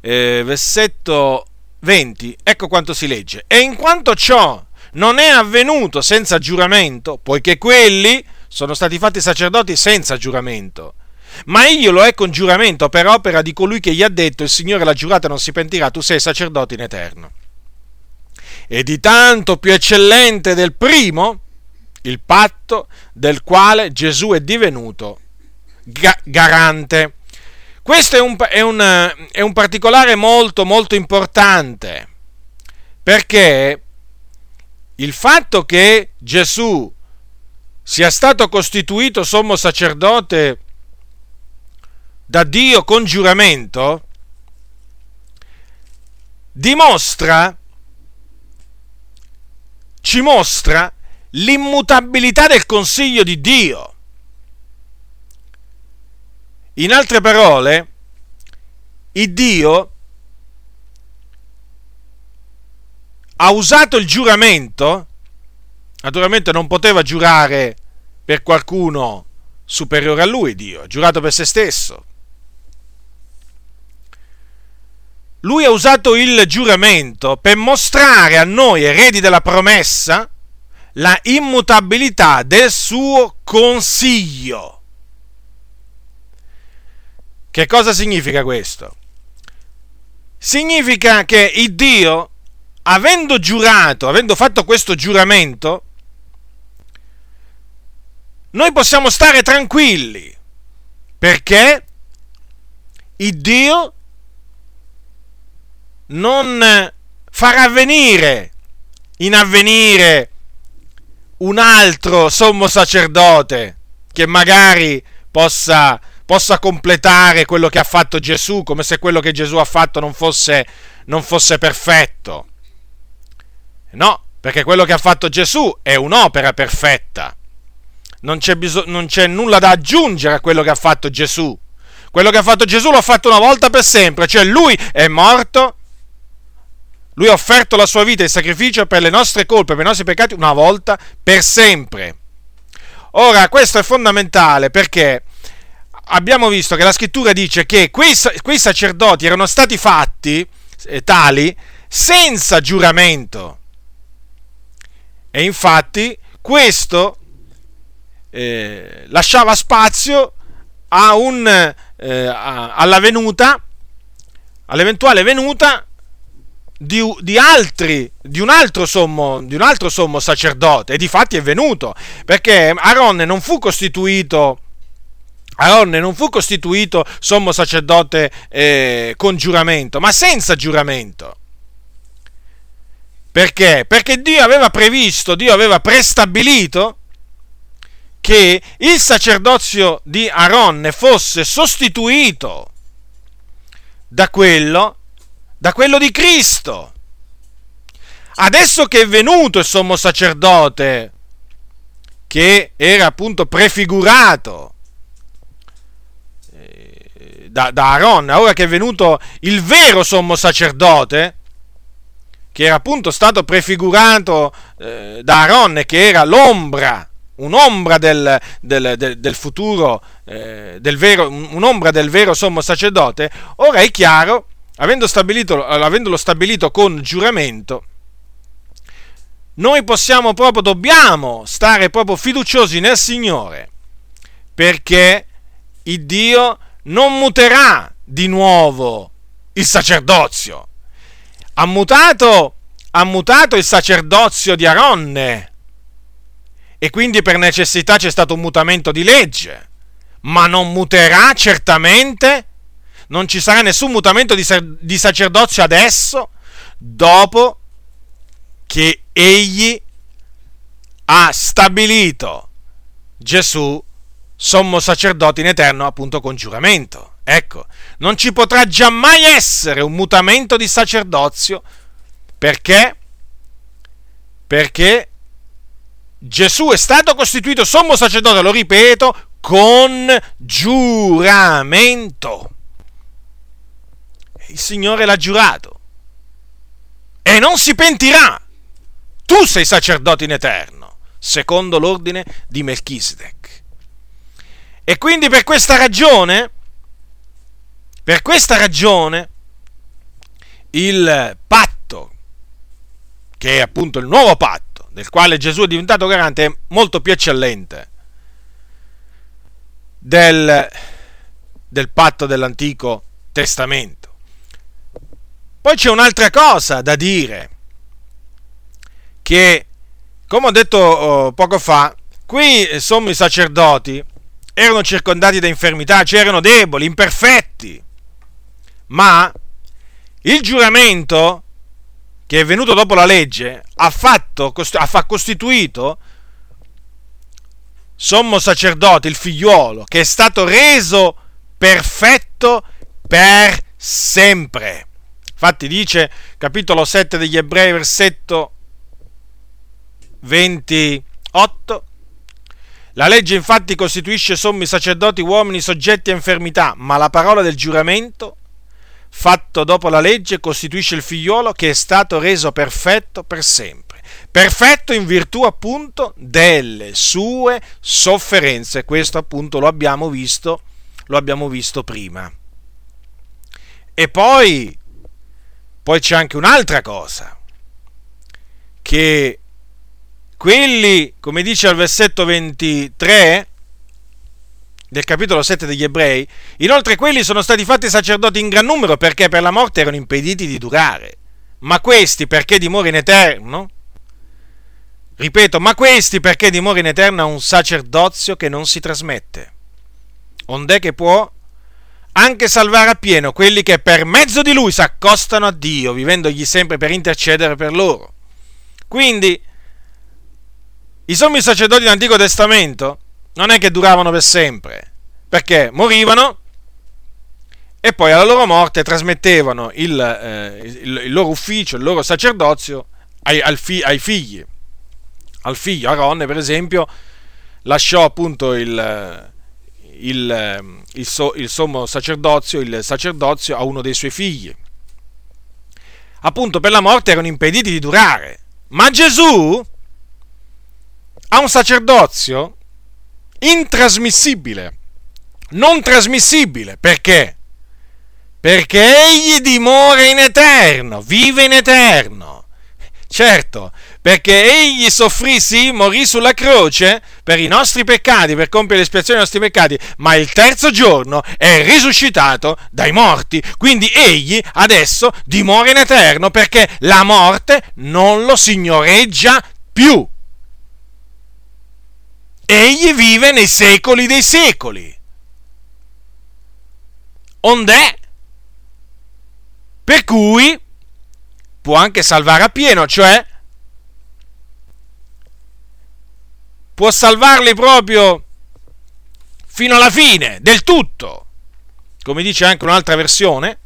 eh, versetto 20, ecco quanto si legge. E in quanto ciò non è avvenuto senza giuramento, poiché quelli sono stati fatti sacerdoti senza giuramento, ma egli lo è con giuramento per opera di colui che gli ha detto il Signore la giurata non si pentirà, tu sei sacerdote in eterno e di tanto più eccellente del primo, il patto del quale Gesù è divenuto ga- garante. Questo è un, è, un, è un particolare molto molto importante, perché il fatto che Gesù sia stato costituito sommo sacerdote da Dio con giuramento, dimostra ci mostra l'immutabilità del consiglio di Dio. In altre parole, il Dio ha usato il giuramento, naturalmente non poteva giurare per qualcuno superiore a lui, Dio, ha giurato per se stesso. Lui ha usato il giuramento per mostrare a noi, eredi della promessa, la immutabilità del suo consiglio. Che cosa significa questo? Significa che il Dio, avendo giurato, avendo fatto questo giuramento, noi possiamo stare tranquilli perché il Dio non farà venire in avvenire un altro sommo sacerdote che magari possa, possa, completare quello che ha fatto Gesù, come se quello che Gesù ha fatto non fosse, non fosse perfetto. No, perché quello che ha fatto Gesù è un'opera perfetta. Non c'è, bisog- non c'è nulla da aggiungere a quello che ha fatto Gesù. Quello che ha fatto Gesù l'ha fatto una volta per sempre, cioè lui è morto lui ha offerto la sua vita in sacrificio per le nostre colpe, per i nostri peccati, una volta per sempre. Ora, questo è fondamentale perché abbiamo visto che la scrittura dice che quei, quei sacerdoti erano stati fatti eh, tali senza giuramento. E infatti questo eh, lasciava spazio un, eh, all'eventuale venuta di, di, altri, di un, altro sommo, di un altro sommo sacerdote, e di fatti è venuto, perché Aronne non fu costituito. Aronne non fu costituito sommo sacerdote eh, con giuramento, ma senza giuramento. Perché? Perché Dio aveva previsto, Dio aveva prestabilito che il sacerdozio di Aronne fosse sostituito da quello da quello di Cristo. Adesso che è venuto il sommo sacerdote, che era appunto prefigurato eh, da, da Aaron, ora che è venuto il vero sommo sacerdote, che era appunto stato prefigurato eh, da Aaron, che era l'ombra, un'ombra del, del, del, del futuro, eh, vero, un'ombra del vero sommo sacerdote, ora è chiaro avendo stabilito, avendolo stabilito con giuramento, noi possiamo proprio, dobbiamo stare proprio fiduciosi nel Signore, perché il Dio non muterà di nuovo il sacerdozio. Ha mutato, ha mutato il sacerdozio di Aronne e quindi per necessità c'è stato un mutamento di legge, ma non muterà certamente non ci sarà nessun mutamento di, di sacerdozio adesso, dopo che egli ha stabilito Gesù sommo sacerdote in eterno appunto con giuramento. Ecco, non ci potrà giammai essere un mutamento di sacerdozio. Perché? Perché Gesù è stato costituito sommo sacerdote, lo ripeto, con giuramento il Signore l'ha giurato. E non si pentirà. Tu sei sacerdote in eterno, secondo l'ordine di Melchisedec. E quindi per questa ragione, per questa ragione, il patto, che è appunto il nuovo patto, del quale Gesù è diventato garante, è molto più eccellente del, del patto dell'Antico Testamento. Poi c'è un'altra cosa da dire, che come ho detto oh, poco fa, qui sommi sacerdoti erano circondati da infermità, cioè deboli, imperfetti, ma il giuramento che è venuto dopo la legge ha, fatto, ha costituito sommo sacerdote, il figliuolo, che è stato reso perfetto per sempre. Infatti dice, capitolo 7 degli Ebrei, versetto 28, La legge infatti costituisce sommi sacerdoti uomini soggetti a infermità, ma la parola del giuramento, fatto dopo la legge, costituisce il figliuolo che è stato reso perfetto per sempre. Perfetto in virtù appunto delle sue sofferenze. Questo appunto lo abbiamo visto, lo abbiamo visto prima. E poi, poi c'è anche un'altra cosa, che quelli, come dice al versetto 23 del capitolo 7 degli ebrei, inoltre quelli sono stati fatti sacerdoti in gran numero perché per la morte erano impediti di durare, ma questi perché dimora in eterno? Ripeto, ma questi perché dimora in eterno a un sacerdozio che non si trasmette, ond'è che può anche salvare appieno quelli che per mezzo di lui si accostano a Dio, vivendogli sempre per intercedere per loro. Quindi, i sommi sacerdoti dell'Antico Testamento non è che duravano per sempre, perché morivano e poi alla loro morte trasmettevano il, eh, il, il loro ufficio, il loro sacerdozio ai, fi, ai, figli. Al figlio Aaron, per esempio, lasciò appunto il, il, il, so, il sommo sacerdozio, il sacerdozio a uno dei suoi figli. Appunto per la morte erano impediti di durare. Ma Gesù ha un sacerdozio intrasmissibile, non trasmissibile. Perché? Perché egli dimora in eterno, vive in eterno. Certo, perché egli soffrì, sì, morì sulla croce per i nostri peccati, per compiere l'espiazione dei nostri peccati, ma il terzo giorno è risuscitato dai morti. Quindi egli adesso dimora in eterno perché la morte non lo signoreggia più egli vive nei secoli dei secoli. Ond'è? Per cui può anche salvare appieno, cioè può salvarli proprio fino alla fine, del tutto. Come dice anche un'altra versione,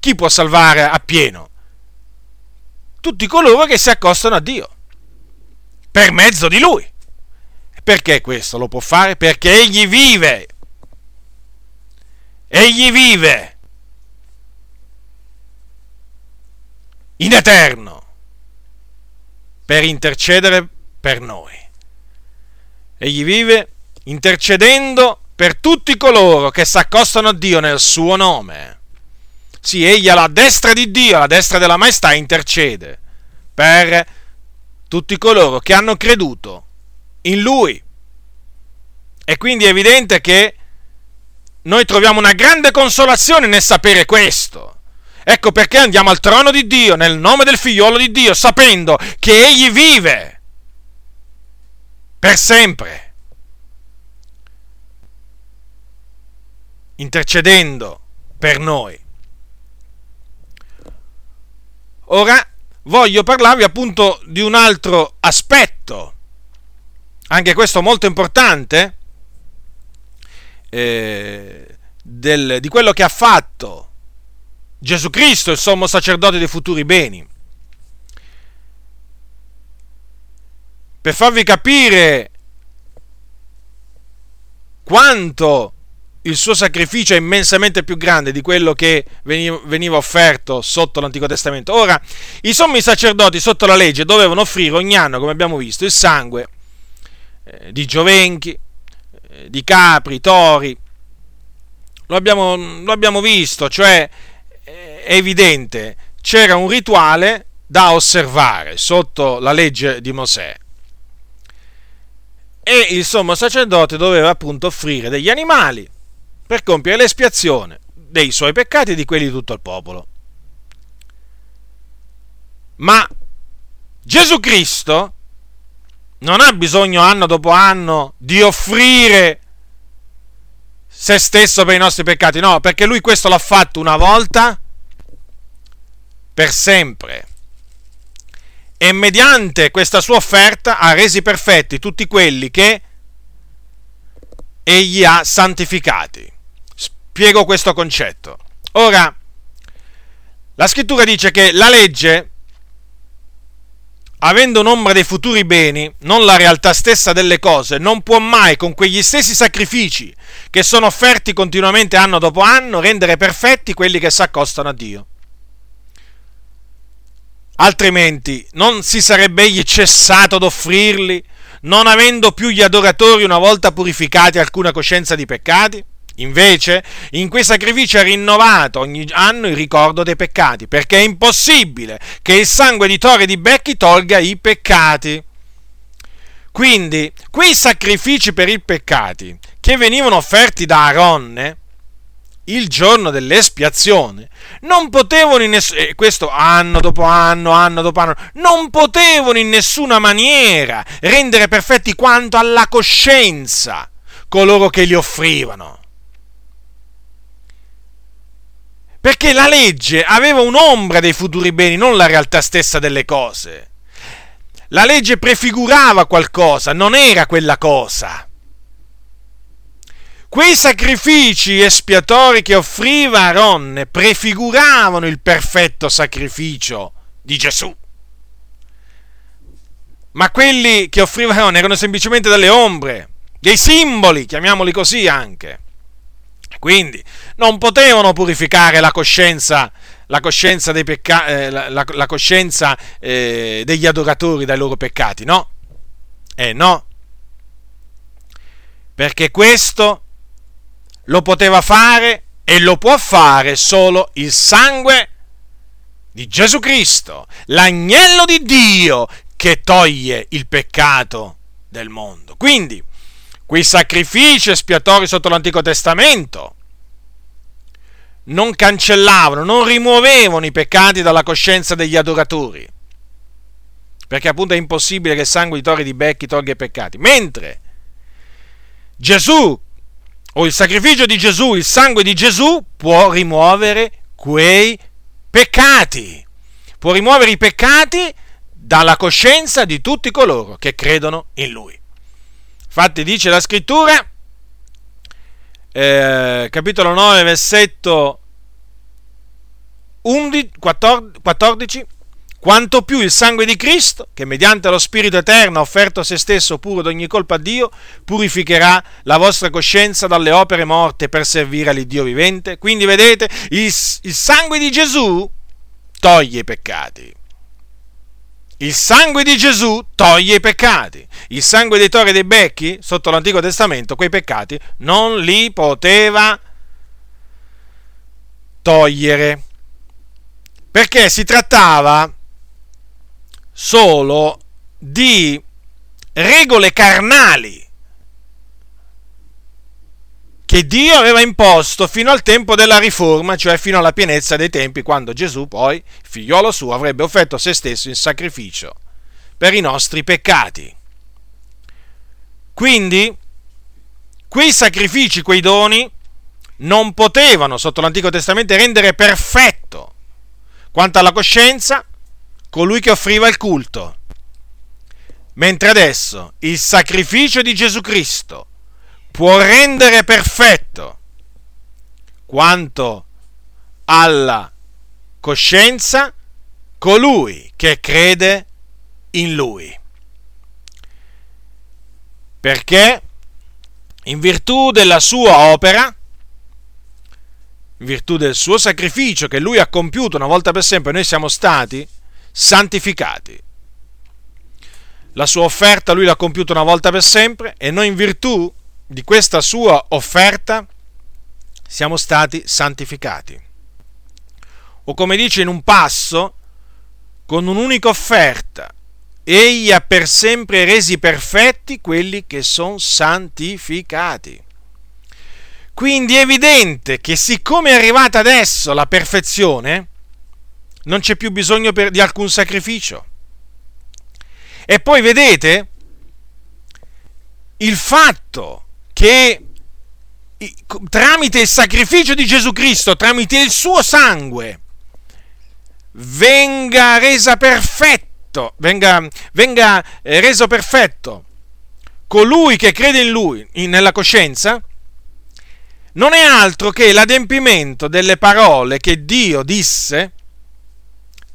chi può salvare appieno? Tutti coloro che si accostano a Dio, per mezzo di Lui. Perché questo lo può fare? Perché egli vive. Egli vive in eterno per intercedere per noi. Egli vive intercedendo per tutti coloro che si accostano a Dio nel suo nome. Sì, egli alla destra di Dio, alla destra della maestà, intercede per tutti coloro che hanno creduto in Lui. E quindi è evidente che noi troviamo una grande consolazione nel sapere questo. Ecco perché andiamo al trono di Dio nel nome del figliolo di Dio, sapendo che Egli vive per sempre, intercedendo per noi. Ora voglio parlarvi appunto di un altro aspetto anche questo molto importante, eh, del, di quello che ha fatto Gesù Cristo, il sommo sacerdote dei futuri beni. Per farvi capire quanto il suo sacrificio è immensamente più grande di quello che veniva offerto sotto l'Antico Testamento. Ora, i sommi sacerdoti sotto la legge dovevano offrire ogni anno, come abbiamo visto, il sangue eh, di giovenchi, eh, di capri, tori. Lo abbiamo, lo abbiamo visto, cioè è evidente, c'era un rituale da osservare sotto la legge di Mosè. E il sommo sacerdote doveva appunto offrire degli animali per compiere l'espiazione dei suoi peccati e di quelli di tutto il popolo. Ma Gesù Cristo non ha bisogno anno dopo anno di offrire se stesso per i nostri peccati, no, perché lui questo l'ha fatto una volta per sempre. E mediante questa sua offerta ha resi perfetti tutti quelli che egli ha santificati. Spiego questo concetto. Ora, la scrittura dice che la legge avendo un'ombra dei futuri beni, non la realtà stessa delle cose, non può mai con quegli stessi sacrifici che sono offerti continuamente anno dopo anno rendere perfetti quelli che si accostano a Dio. Altrimenti non si sarebbe egli cessato d'offrirli, non avendo più gli adoratori una volta purificati alcuna coscienza di peccati? Invece, in quei sacrifici è rinnovato ogni anno il ricordo dei peccati, perché è impossibile che il sangue di Tore di Becchi tolga i peccati. Quindi, quei sacrifici per i peccati che venivano offerti da Aronne il giorno dell'espiazione non potevano in ness- eh, questo anno dopo anno, anno dopo anno, non potevano in nessuna maniera rendere perfetti quanto alla coscienza coloro che li offrivano. Perché la legge aveva un'ombra dei futuri beni, non la realtà stessa delle cose. La legge prefigurava qualcosa, non era quella cosa. Quei sacrifici espiatori che offriva Aaron prefiguravano il perfetto sacrificio di Gesù. Ma quelli che offriva Aaron erano semplicemente delle ombre, dei simboli, chiamiamoli così anche. Quindi non potevano purificare la coscienza, la coscienza, dei pecca- eh, la, la, la coscienza eh, degli adoratori dai loro peccati, no? Eh no. Perché questo lo poteva fare e lo può fare solo il sangue di Gesù Cristo, l'agnello di Dio che toglie il peccato del mondo. Quindi, quei sacrifici espiatori sotto l'Antico Testamento non cancellavano, non rimuovevano i peccati dalla coscienza degli adoratori, perché appunto è impossibile che il sangue di torri di becchi tolga i peccati, mentre Gesù o il sacrificio di Gesù, il sangue di Gesù può rimuovere quei peccati, può rimuovere i peccati dalla coscienza di tutti coloro che credono in Lui. Infatti dice la scrittura, eh, capitolo 9, versetto 11, 14, quanto più il sangue di Cristo, che mediante lo Spirito Eterno ha offerto se stesso puro d'ogni colpa a Dio, purificherà la vostra coscienza dalle opere morte per servire all'Iddio vivente. Quindi vedete, il, il sangue di Gesù toglie i peccati. Il sangue di Gesù toglie i peccati. Il sangue dei tori e dei becchi, sotto l'Antico Testamento, quei peccati non li poteva togliere. Perché si trattava solo di regole carnali che Dio aveva imposto fino al tempo della riforma, cioè fino alla pienezza dei tempi, quando Gesù poi, figliolo suo, avrebbe offerto se stesso in sacrificio per i nostri peccati. Quindi, quei sacrifici, quei doni, non potevano, sotto l'Antico Testamento, rendere perfetto quanto alla coscienza colui che offriva il culto. Mentre adesso il sacrificio di Gesù Cristo può rendere perfetto quanto alla coscienza colui che crede in lui. Perché in virtù della sua opera, in virtù del suo sacrificio che lui ha compiuto una volta per sempre, noi siamo stati santificati. La sua offerta lui l'ha compiuta una volta per sempre e noi in virtù di questa sua offerta siamo stati santificati. O come dice in un passo, con un'unica offerta, egli ha per sempre resi perfetti quelli che sono santificati. Quindi è evidente che siccome è arrivata adesso la perfezione, non c'è più bisogno per, di alcun sacrificio. E poi vedete il fatto che tramite il sacrificio di Gesù Cristo, tramite il suo sangue, venga resa perfetto, venga, venga eh, reso perfetto colui che crede in lui, in, nella coscienza, non è altro che l'adempimento delle parole che Dio disse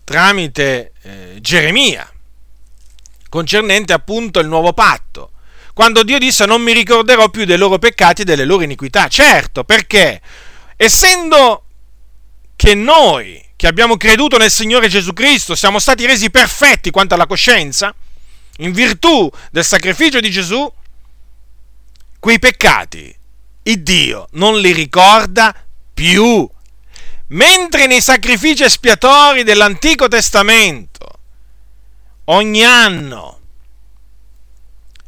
tramite eh, Geremia concernente appunto il nuovo patto. Quando Dio disse non mi ricorderò più dei loro peccati e delle loro iniquità. Certo, perché essendo che noi che abbiamo creduto nel Signore Gesù Cristo siamo stati resi perfetti quanto alla coscienza, in virtù del sacrificio di Gesù, quei peccati il Dio non li ricorda più. Mentre nei sacrifici espiatori dell'Antico Testamento ogni anno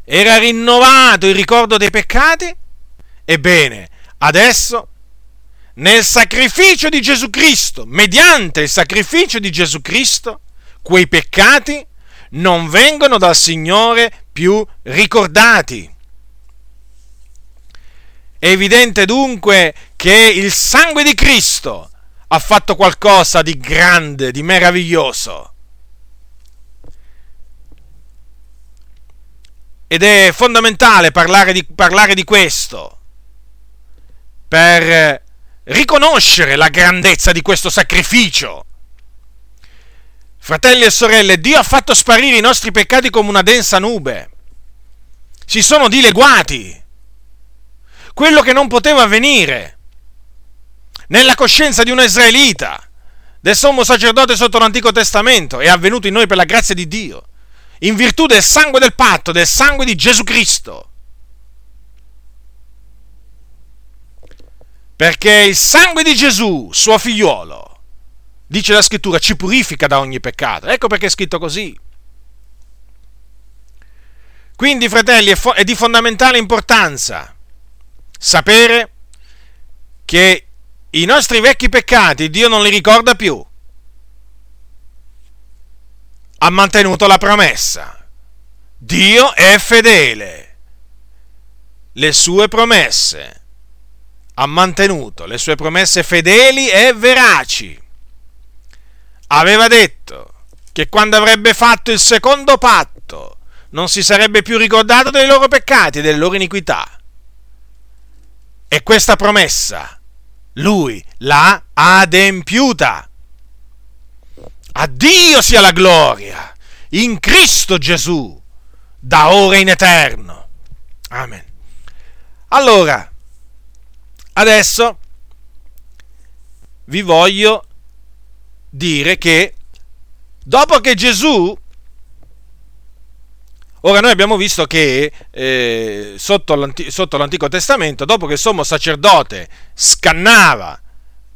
era rinnovato il ricordo dei peccati, ebbene, adesso nel sacrificio di Gesù Cristo, mediante il sacrificio di Gesù Cristo, quei peccati non vengono dal Signore più ricordati. È evidente dunque che il sangue di Cristo ha fatto qualcosa di grande, di meraviglioso. Ed è fondamentale parlare di, parlare di questo per riconoscere la grandezza di questo sacrificio. Fratelli e sorelle, Dio ha fatto sparire i nostri peccati come una densa nube. Si sono dileguati. Quello che non poteva avvenire nella coscienza di un israelita, del sommo sacerdote sotto l'Antico Testamento, è avvenuto in noi per la grazia di Dio, in virtù del sangue del patto, del sangue di Gesù Cristo. Perché il sangue di Gesù, suo figliolo, dice la scrittura, ci purifica da ogni peccato. Ecco perché è scritto così. Quindi, fratelli, è, è di fondamentale importanza sapere che i nostri vecchi peccati Dio non li ricorda più. Ha mantenuto la promessa. Dio è fedele. Le sue promesse ha mantenuto le sue promesse fedeli e veraci. Aveva detto che quando avrebbe fatto il secondo patto non si sarebbe più ricordato dei loro peccati e delle loro iniquità. E questa promessa lui l'ha adempiuta. A Dio sia la gloria in Cristo Gesù, da ora in eterno. Amen. Allora, Adesso vi voglio dire che dopo che Gesù, ora noi abbiamo visto che eh, sotto, l'Antico, sotto, l'Antico Testamento, dopo che il sommo sacerdote scannava,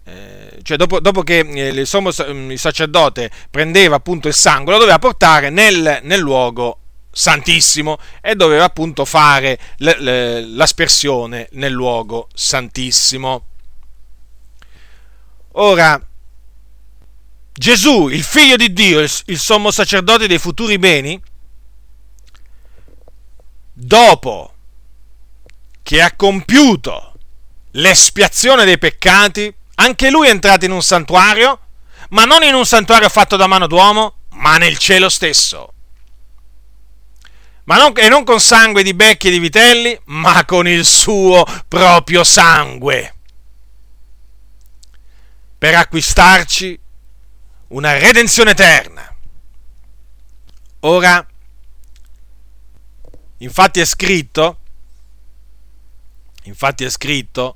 eh, cioè dopo, dopo che eh, il sommo il sacerdote prendeva appunto il sangue, lo doveva portare nel, nel luogo santissimo e doveva appunto fare l'aspersione nel luogo santissimo. Ora, Gesù, il figlio di Dio, il, sommo sacerdote dei futuri beni, dopo che ha compiuto l'espiazione dei peccati, anche lui è entrato in un santuario, ma non in un santuario fatto da mano d'uomo, ma nel cielo stesso ma non, e non con sangue di becchi e di vitelli, ma con il suo proprio sangue, per acquistarci una redenzione eterna. Ora, infatti è scritto, infatti è scritto,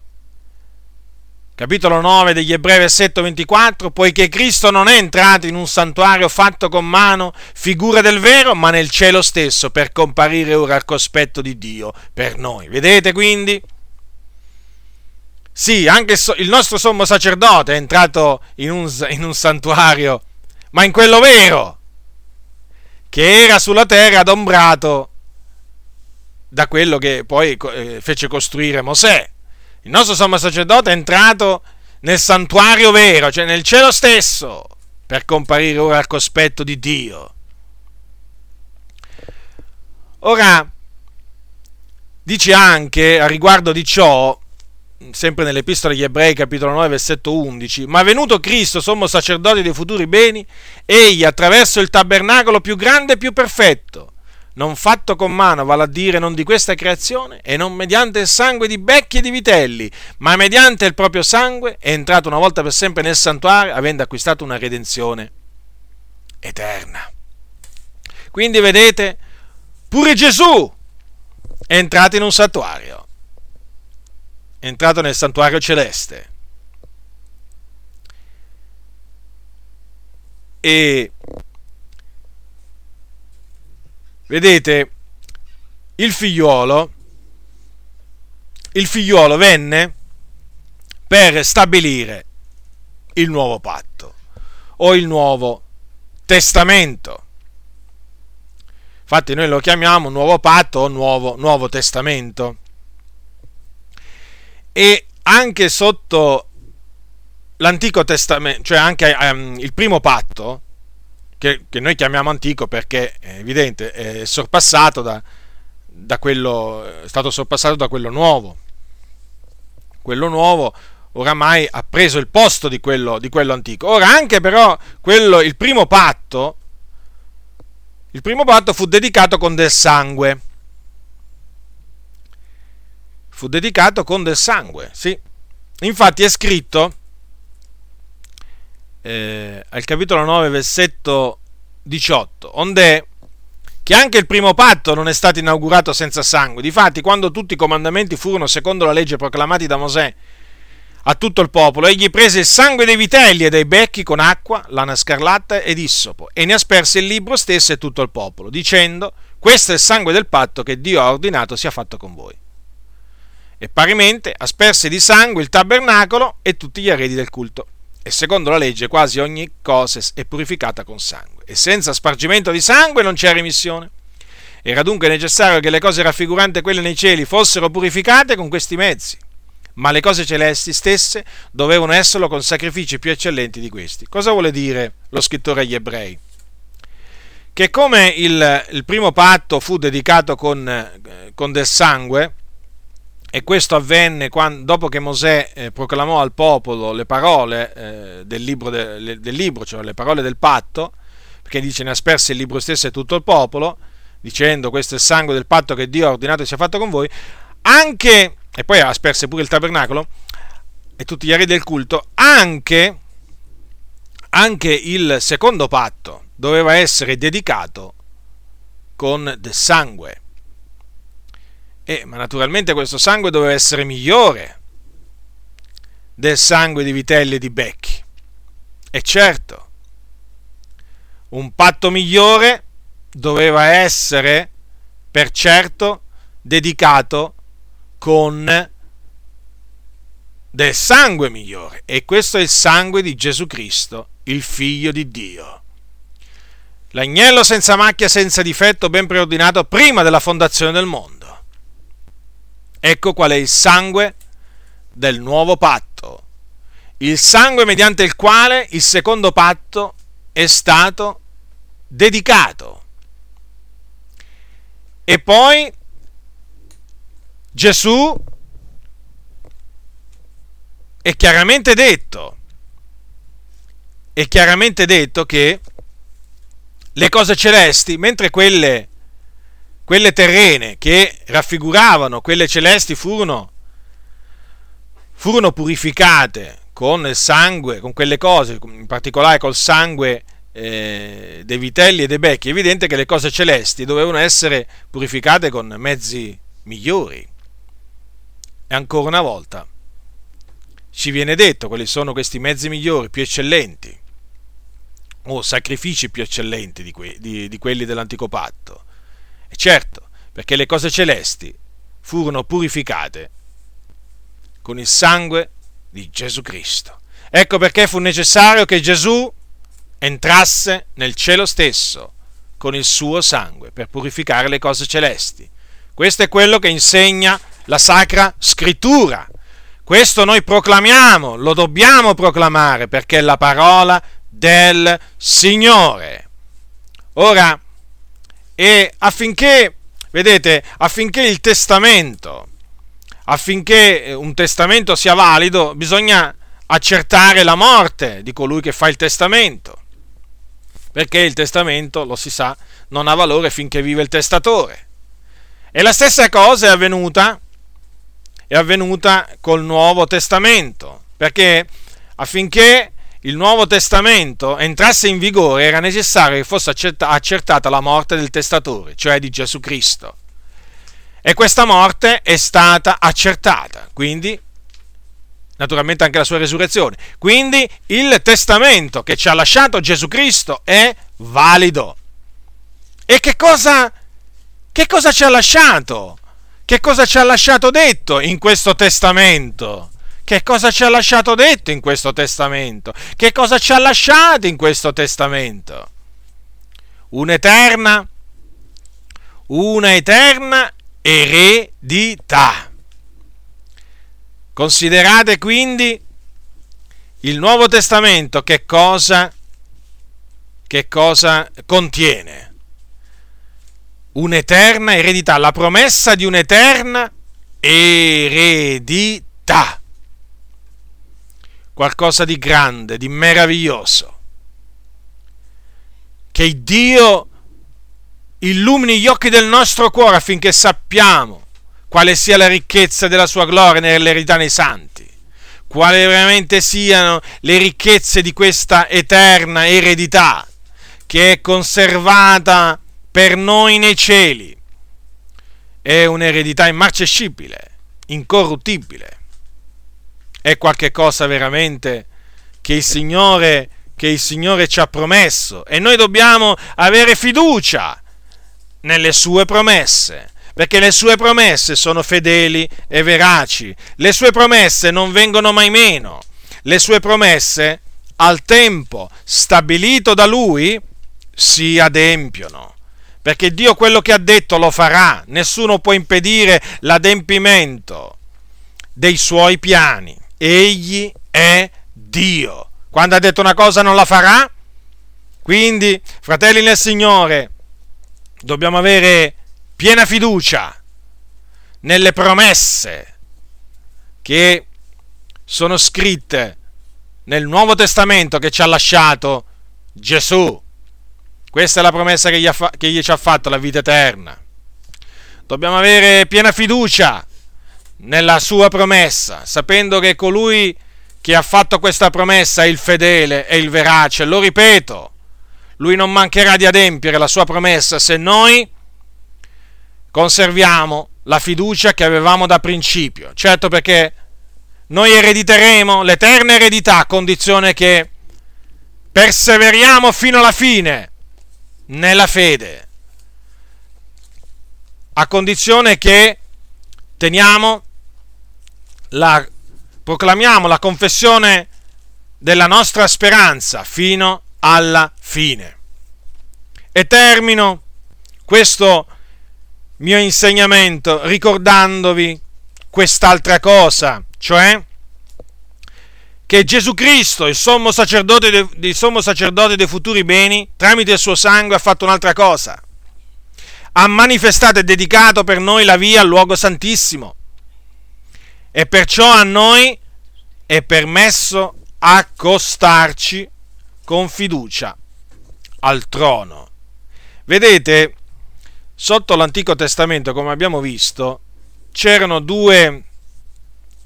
capitolo 9 degli Ebrei, versetto 24, poiché Cristo non è entrato in un santuario fatto con mano, figura del vero, ma nel cielo stesso, per comparire ora al cospetto di Dio per noi. Vedete quindi? Sì, anche il nostro sommo sacerdote è entrato in un, in un santuario, ma in quello vero, che era sulla terra adombrato da quello che poi eh, fece costruire Mosè il nostro sommo sacerdote è entrato nel santuario vero, cioè nel cielo stesso, per comparire ora al cospetto di Dio. Ora, dice anche a riguardo di ciò, sempre nell'Epistola agli Ebrei, capitolo 9, versetto 11, ma venuto Cristo, sommo sacerdote dei futuri beni, egli attraverso il tabernacolo più grande e più perfetto, non fatto con mano, vale a dire non di questa creazione, e non mediante il sangue di becchi e di vitelli, ma mediante il proprio sangue, è entrato una volta per sempre nel santuario, avendo acquistato una redenzione eterna. Quindi vedete, pure Gesù è entrato in un santuario, è entrato nel santuario celeste. E vedete, il figliuolo, il figliuolo venne per stabilire il nuovo patto o il nuovo testamento. Infatti noi lo chiamiamo nuovo patto o nuovo, nuovo testamento. E anche sotto l'Antico Testamento, cioè anche um, il primo patto, che, che, noi chiamiamo antico perché è evidente, è sorpassato da, da quello, è stato sorpassato da quello nuovo. Quello nuovo oramai ha preso il posto di quello, di quello antico. Ora anche però quello, il primo patto, il primo patto fu dedicato con del sangue. Fu dedicato con del sangue, sì. Infatti è scritto eh, al capitolo 9, versetto 18, onde che anche il primo patto non è stato inaugurato senza sangue. Difatti, quando tutti i comandamenti furono secondo la legge proclamati da Mosè a tutto il popolo, egli prese il sangue dei vitelli e dei becchi con acqua, lana scarlatta ed issopo, e ne asperse il libro stesso e tutto il popolo, dicendo, questo è il sangue del patto che Dio ha ordinato sia fatto con voi. E parimente asperse di sangue il tabernacolo e tutti gli arredi del culto e secondo la legge quasi ogni cosa è purificata con sangue, e senza spargimento di sangue non c'è remissione. Era dunque necessario che le cose raffiguranti quelle nei cieli fossero purificate con questi mezzi, ma le cose celesti stesse dovevano esserlo con sacrifici più eccellenti di questi. Cosa vuole dire lo scrittore agli ebrei? Che come il, il primo patto fu dedicato con, eh, con del sangue, e questo avvenne quando, dopo che Mosè eh, proclamò al popolo le parole eh, del, libro de, del, libro, cioè le parole del patto, perché dice ne asperse il libro stesso e tutto il popolo, dicendo questo è il sangue del patto che Dio ha ordinato e sia fatto con voi, anche, e poi asperse pure il tabernacolo e tutti gli arredi del culto, anche, anche il secondo patto doveva essere dedicato con del sangue eh, ma naturalmente questo sangue doveva essere migliore del sangue di vitelli e di becchi. E certo, un patto migliore doveva essere, per certo, dedicato con del sangue migliore. E questo è il sangue di Gesù Cristo, il Figlio di Dio. L'agnello senza macchia, senza difetto, ben preordinato prima della fondazione del mondo. Ecco qual è il sangue del nuovo patto, il sangue mediante il quale il secondo patto è stato dedicato. E poi Gesù è chiaramente detto, è chiaramente detto che le cose celesti, mentre quelle quelle terrene che raffiguravano quelle celesti furono, furono purificate con il sangue, con quelle cose, in particolare col sangue eh, dei vitelli e dei becchi. È evidente che le cose celesti dovevano essere purificate con mezzi migliori. E ancora una volta ci viene detto quali sono questi mezzi migliori, più eccellenti, o sacrifici più eccellenti di, que- di, di quelli dell'antico patto certo, perché le cose celesti furono purificate con il sangue di Gesù Cristo. Ecco perché fu necessario che Gesù entrasse nel cielo stesso con il suo sangue per purificare le cose celesti. Questo è quello che insegna la Sacra Scrittura. Questo noi proclamiamo, lo dobbiamo proclamare perché è la parola del Signore. Ora, e affinché, vedete, affinché il testamento, affinché un testamento sia valido, bisogna accertare la morte di colui che fa il testamento, perché il testamento, lo si sa, non ha valore finché vive il testatore. E la stessa cosa è avvenuta, è avvenuta col Nuovo Testamento, perché? Affinché il Nuovo Testamento entrasse in vigore era necessario che fosse accertata la morte del testatore, cioè di Gesù Cristo. E questa morte è stata accertata, quindi naturalmente anche la sua resurrezione. Quindi il testamento che ci ha lasciato Gesù Cristo è valido. E che cosa, che cosa ci ha lasciato? Che cosa ci ha lasciato detto in questo testamento? Che cosa ci ha lasciato detto in questo testamento? Che cosa ci ha lasciato in questo testamento? Un'eterna, una eterna eredità. Considerate quindi il Nuovo Testamento che cosa, che cosa contiene. Un'eterna eredità, la promessa di un'eterna eredità qualcosa di grande, di meraviglioso. Che Dio illumini gli occhi del nostro cuore affinché sappiamo quale sia la ricchezza della sua gloria nell'eredità nei santi, quali veramente siano le ricchezze di questa eterna eredità che è conservata per noi nei cieli. È un'eredità immarcescibile, incorruttibile è qualcosa veramente che il Signore che il Signore ci ha promesso. E noi dobbiamo avere fiducia nelle sue promesse, perché le sue promesse sono fedeli e veraci, le sue promesse non vengono mai meno, le sue promesse al tempo stabilito da Lui si adempiono, perché Dio quello che ha detto lo farà, nessuno può impedire l'adempimento dei suoi piani egli è Dio. Quando ha detto una cosa non la farà? Quindi, fratelli nel Signore, dobbiamo avere piena fiducia nelle promesse che sono scritte nel Nuovo Testamento che ci ha lasciato Gesù. Questa è la promessa che gli, fa- che gli ci ha fatto la vita eterna. Dobbiamo avere piena fiducia nella sua promessa, sapendo che colui che ha fatto questa promessa è il fedele e il verace. Lo ripeto, lui non mancherà di adempiere la sua promessa se noi conserviamo la fiducia che avevamo da principio. Certo perché noi erediteremo l'eterna eredità a condizione che perseveriamo fino alla fine nella fede. A condizione che teniamo la, proclamiamo la confessione della nostra speranza fino alla fine. E termino questo mio insegnamento ricordandovi quest'altra cosa, cioè che Gesù Cristo, il sommo sacerdote, dei, il sommo sacerdote dei futuri beni, tramite il suo sangue ha fatto un'altra cosa. Ha manifestato e dedicato per noi la via al luogo santissimo e perciò a noi è permesso accostarci con fiducia al trono. Vedete, sotto l'Antico Testamento, come abbiamo visto, c'erano due,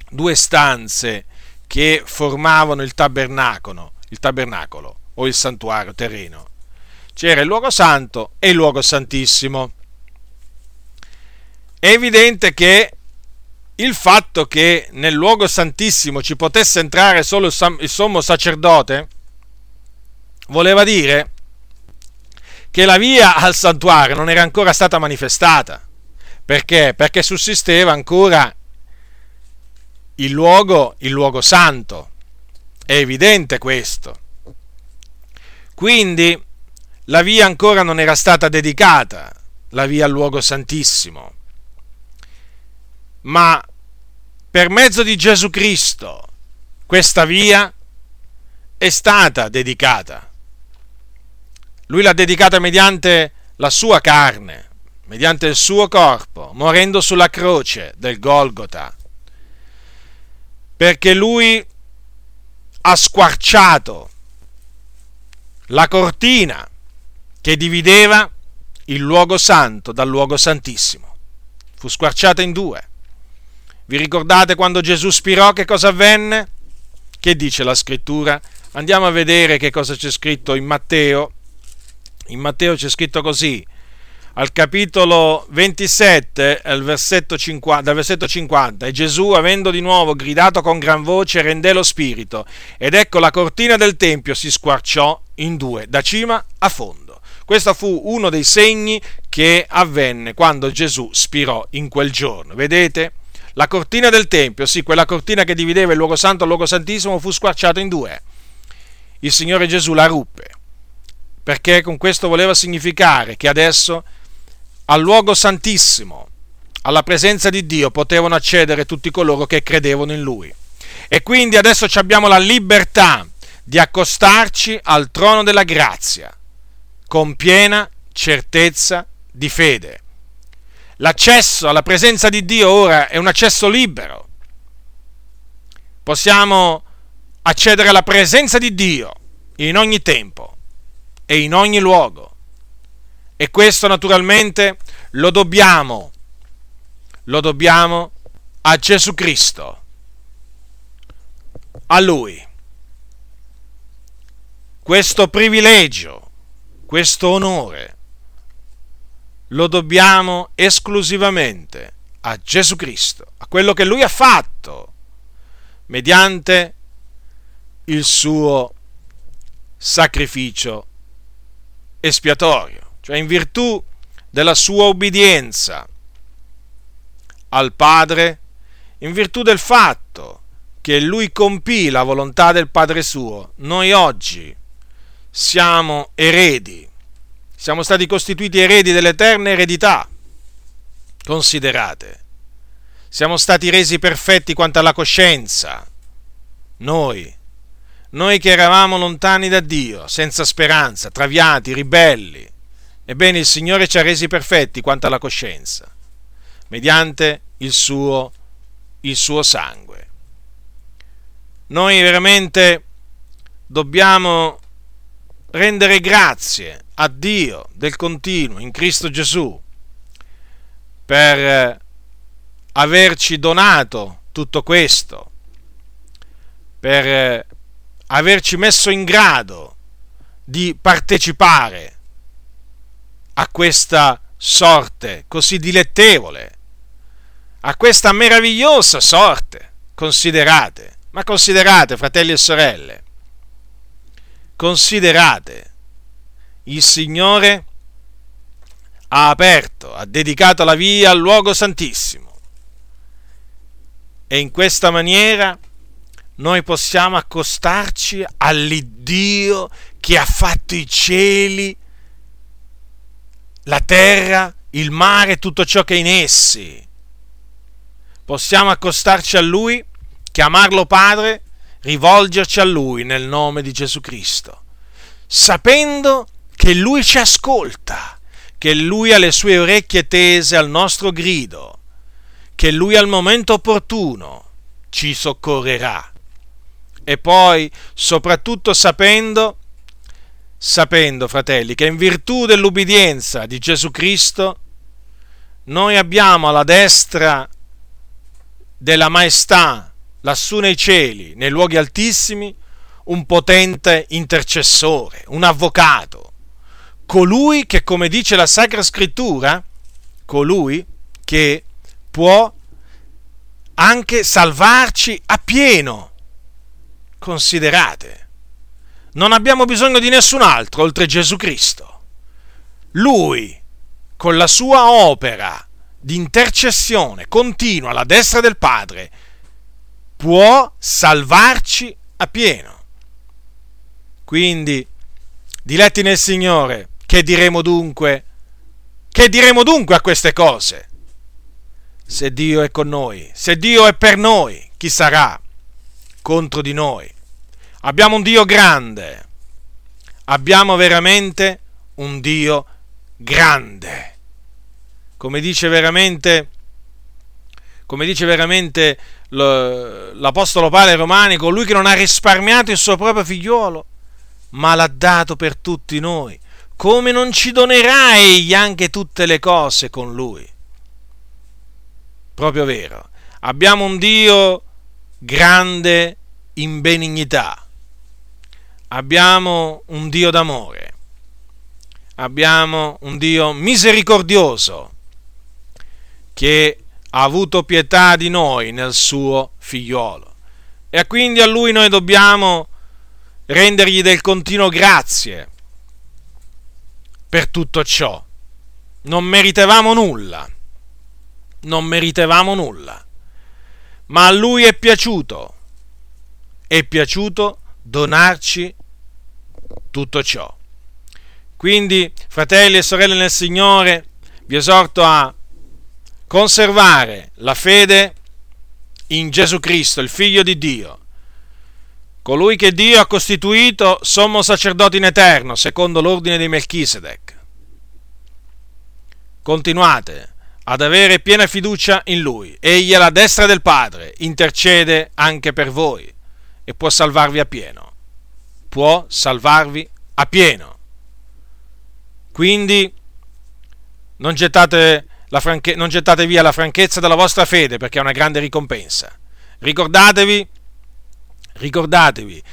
due stanze che formavano il tabernacolo, il tabernacolo o il santuario terreno. C'era il luogo santo e il luogo santissimo. È evidente che il fatto che nel luogo santissimo ci potesse entrare solo il sommo sacerdote voleva dire che la via al santuario non era ancora stata manifestata. Perché? Perché sussisteva ancora il luogo, il luogo santo. È evidente questo. Quindi la via ancora non era stata dedicata, la via al luogo santissimo. Ma per mezzo di Gesù Cristo questa via è stata dedicata. Lui l'ha dedicata mediante la sua carne, mediante il suo corpo, morendo sulla croce del Golgota, perché lui ha squarciato la cortina che divideva il luogo santo dal luogo santissimo. Fu squarciata in due vi ricordate quando Gesù spirò che cosa avvenne? Che dice la scrittura? Andiamo a vedere che cosa c'è scritto in Matteo. In Matteo c'è scritto così, al capitolo 27, versetto 50, dal versetto 50, e Gesù, avendo di nuovo gridato con gran voce, rendè lo spirito, ed ecco la cortina del Tempio si squarciò in due, da cima a fondo. Questo fu uno dei segni che avvenne quando Gesù spirò in quel giorno. Vedete? La cortina del Tempio, sì, quella cortina che divideva il luogo santo dal luogo santissimo, fu squarciata in due il Signore Gesù la ruppe, perché con questo voleva significare che adesso al luogo santissimo, alla presenza di Dio, potevano accedere tutti coloro che credevano in Lui. E quindi adesso abbiamo la libertà di accostarci al trono della grazia, con piena certezza di fede. L'accesso alla presenza di Dio ora è un accesso libero. Possiamo accedere alla presenza di Dio in ogni tempo e in ogni luogo. E questo naturalmente lo dobbiamo, lo dobbiamo a Gesù Cristo, a Lui. Questo privilegio, questo onore, lo dobbiamo esclusivamente a Gesù Cristo, a quello che Lui ha fatto mediante il suo sacrificio espiatorio, cioè in virtù della sua obbedienza al Padre, in virtù del fatto che lui compì la volontà del Padre suo, noi oggi siamo eredi, siamo stati costituiti eredi dell'eterna eredità. Considerate, siamo stati resi perfetti quanto alla coscienza, noi, noi che eravamo lontani da Dio, senza speranza, traviati, ribelli. Ebbene, il Signore ci ha resi perfetti quanto alla coscienza, mediante il suo, il suo sangue. Noi veramente dobbiamo rendere grazie a Dio del continuo in Cristo Gesù per averci donato tutto questo, per averci messo in grado di partecipare a questa sorte così dilettevole, a questa meravigliosa sorte. Considerate, ma considerate, fratelli e sorelle, considerate, il Signore ha aperto, ha dedicato la via al luogo santissimo e in questa maniera noi possiamo accostarci all'Iddio che ha fatto i cieli, la terra, il mare e tutto ciò che è in essi. Possiamo accostarci a Lui, chiamarlo Padre, rivolgerci a Lui nel nome di Gesù Cristo, sapendo che Lui ci ascolta, che Lui ha le sue orecchie tese al nostro grido, che Lui al momento opportuno ci soccorrerà. E poi soprattutto sapendo, sapendo, fratelli, che in virtù dell'ubbidienza di Gesù Cristo noi abbiamo alla destra della maestà, lassù nei cieli, nei luoghi altissimi, un potente intercessore, un avvocato, colui che, come dice la Sacra Scrittura, colui che può anche salvarci a pieno Considerate, non abbiamo bisogno di nessun altro oltre Gesù Cristo. Lui, con la sua opera di intercessione continua alla destra del Padre, può salvarci a pieno. Quindi, diletti nel Signore, che diremo dunque? Che diremo dunque a queste cose? Se Dio è con noi, se Dio è per noi, chi sarà contro di noi. Abbiamo un Dio grande, abbiamo veramente un Dio grande. Come dice veramente, come dice veramente l'Apostolo ai Romani, colui che non ha risparmiato il suo proprio figliuolo, ma l'ha dato per tutti noi. Come non ci donerà egli anche tutte le cose con lui? Proprio vero. Abbiamo un Dio grande in benignità. abbiamo un Dio d'amore, abbiamo un Dio misericordioso che ha avuto pietà di noi nel suo figliolo. E quindi a lui noi dobbiamo rendergli del continuo grazie per tutto ciò. Non meritevamo nulla, non meritevamo nulla, ma a lui è piaciuto, è piaciuto donarci tutto ciò. Quindi, fratelli e sorelle nel Signore, vi esorto a conservare la fede in Gesù Cristo, il Figlio di Dio, colui che Dio ha costituito sommo sacerdote in eterno, secondo l'ordine di Melchisedec. Continuate ad avere piena fiducia in Lui. Egli alla destra del Padre intercede anche per voi e può salvarvi a pieno. Può salvarvi a pieno. Quindi non gettate franche- non gettate via la franchezza della vostra fede perché è una grande ricompensa. Ricordatevi, ricordatevi,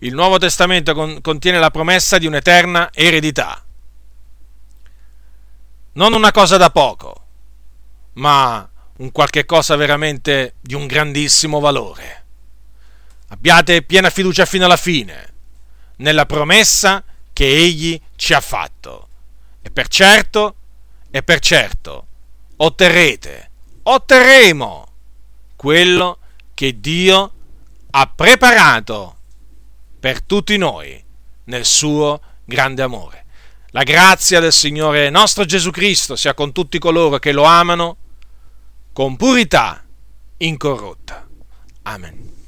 il Nuovo Testamento con- contiene la promessa di un'eterna eredità. Non una cosa da poco, ma un qualche cosa veramente di un grandissimo valore. Abbiate piena fiducia fino alla fine nella promessa che Egli ci ha fatto. E per certo, e per certo, otterrete, otterremo quello che Dio ha preparato per tutti noi nel suo grande amore. La grazia del Signore nostro Gesù Cristo sia con tutti coloro che lo amano con purità incorrotta. Amen.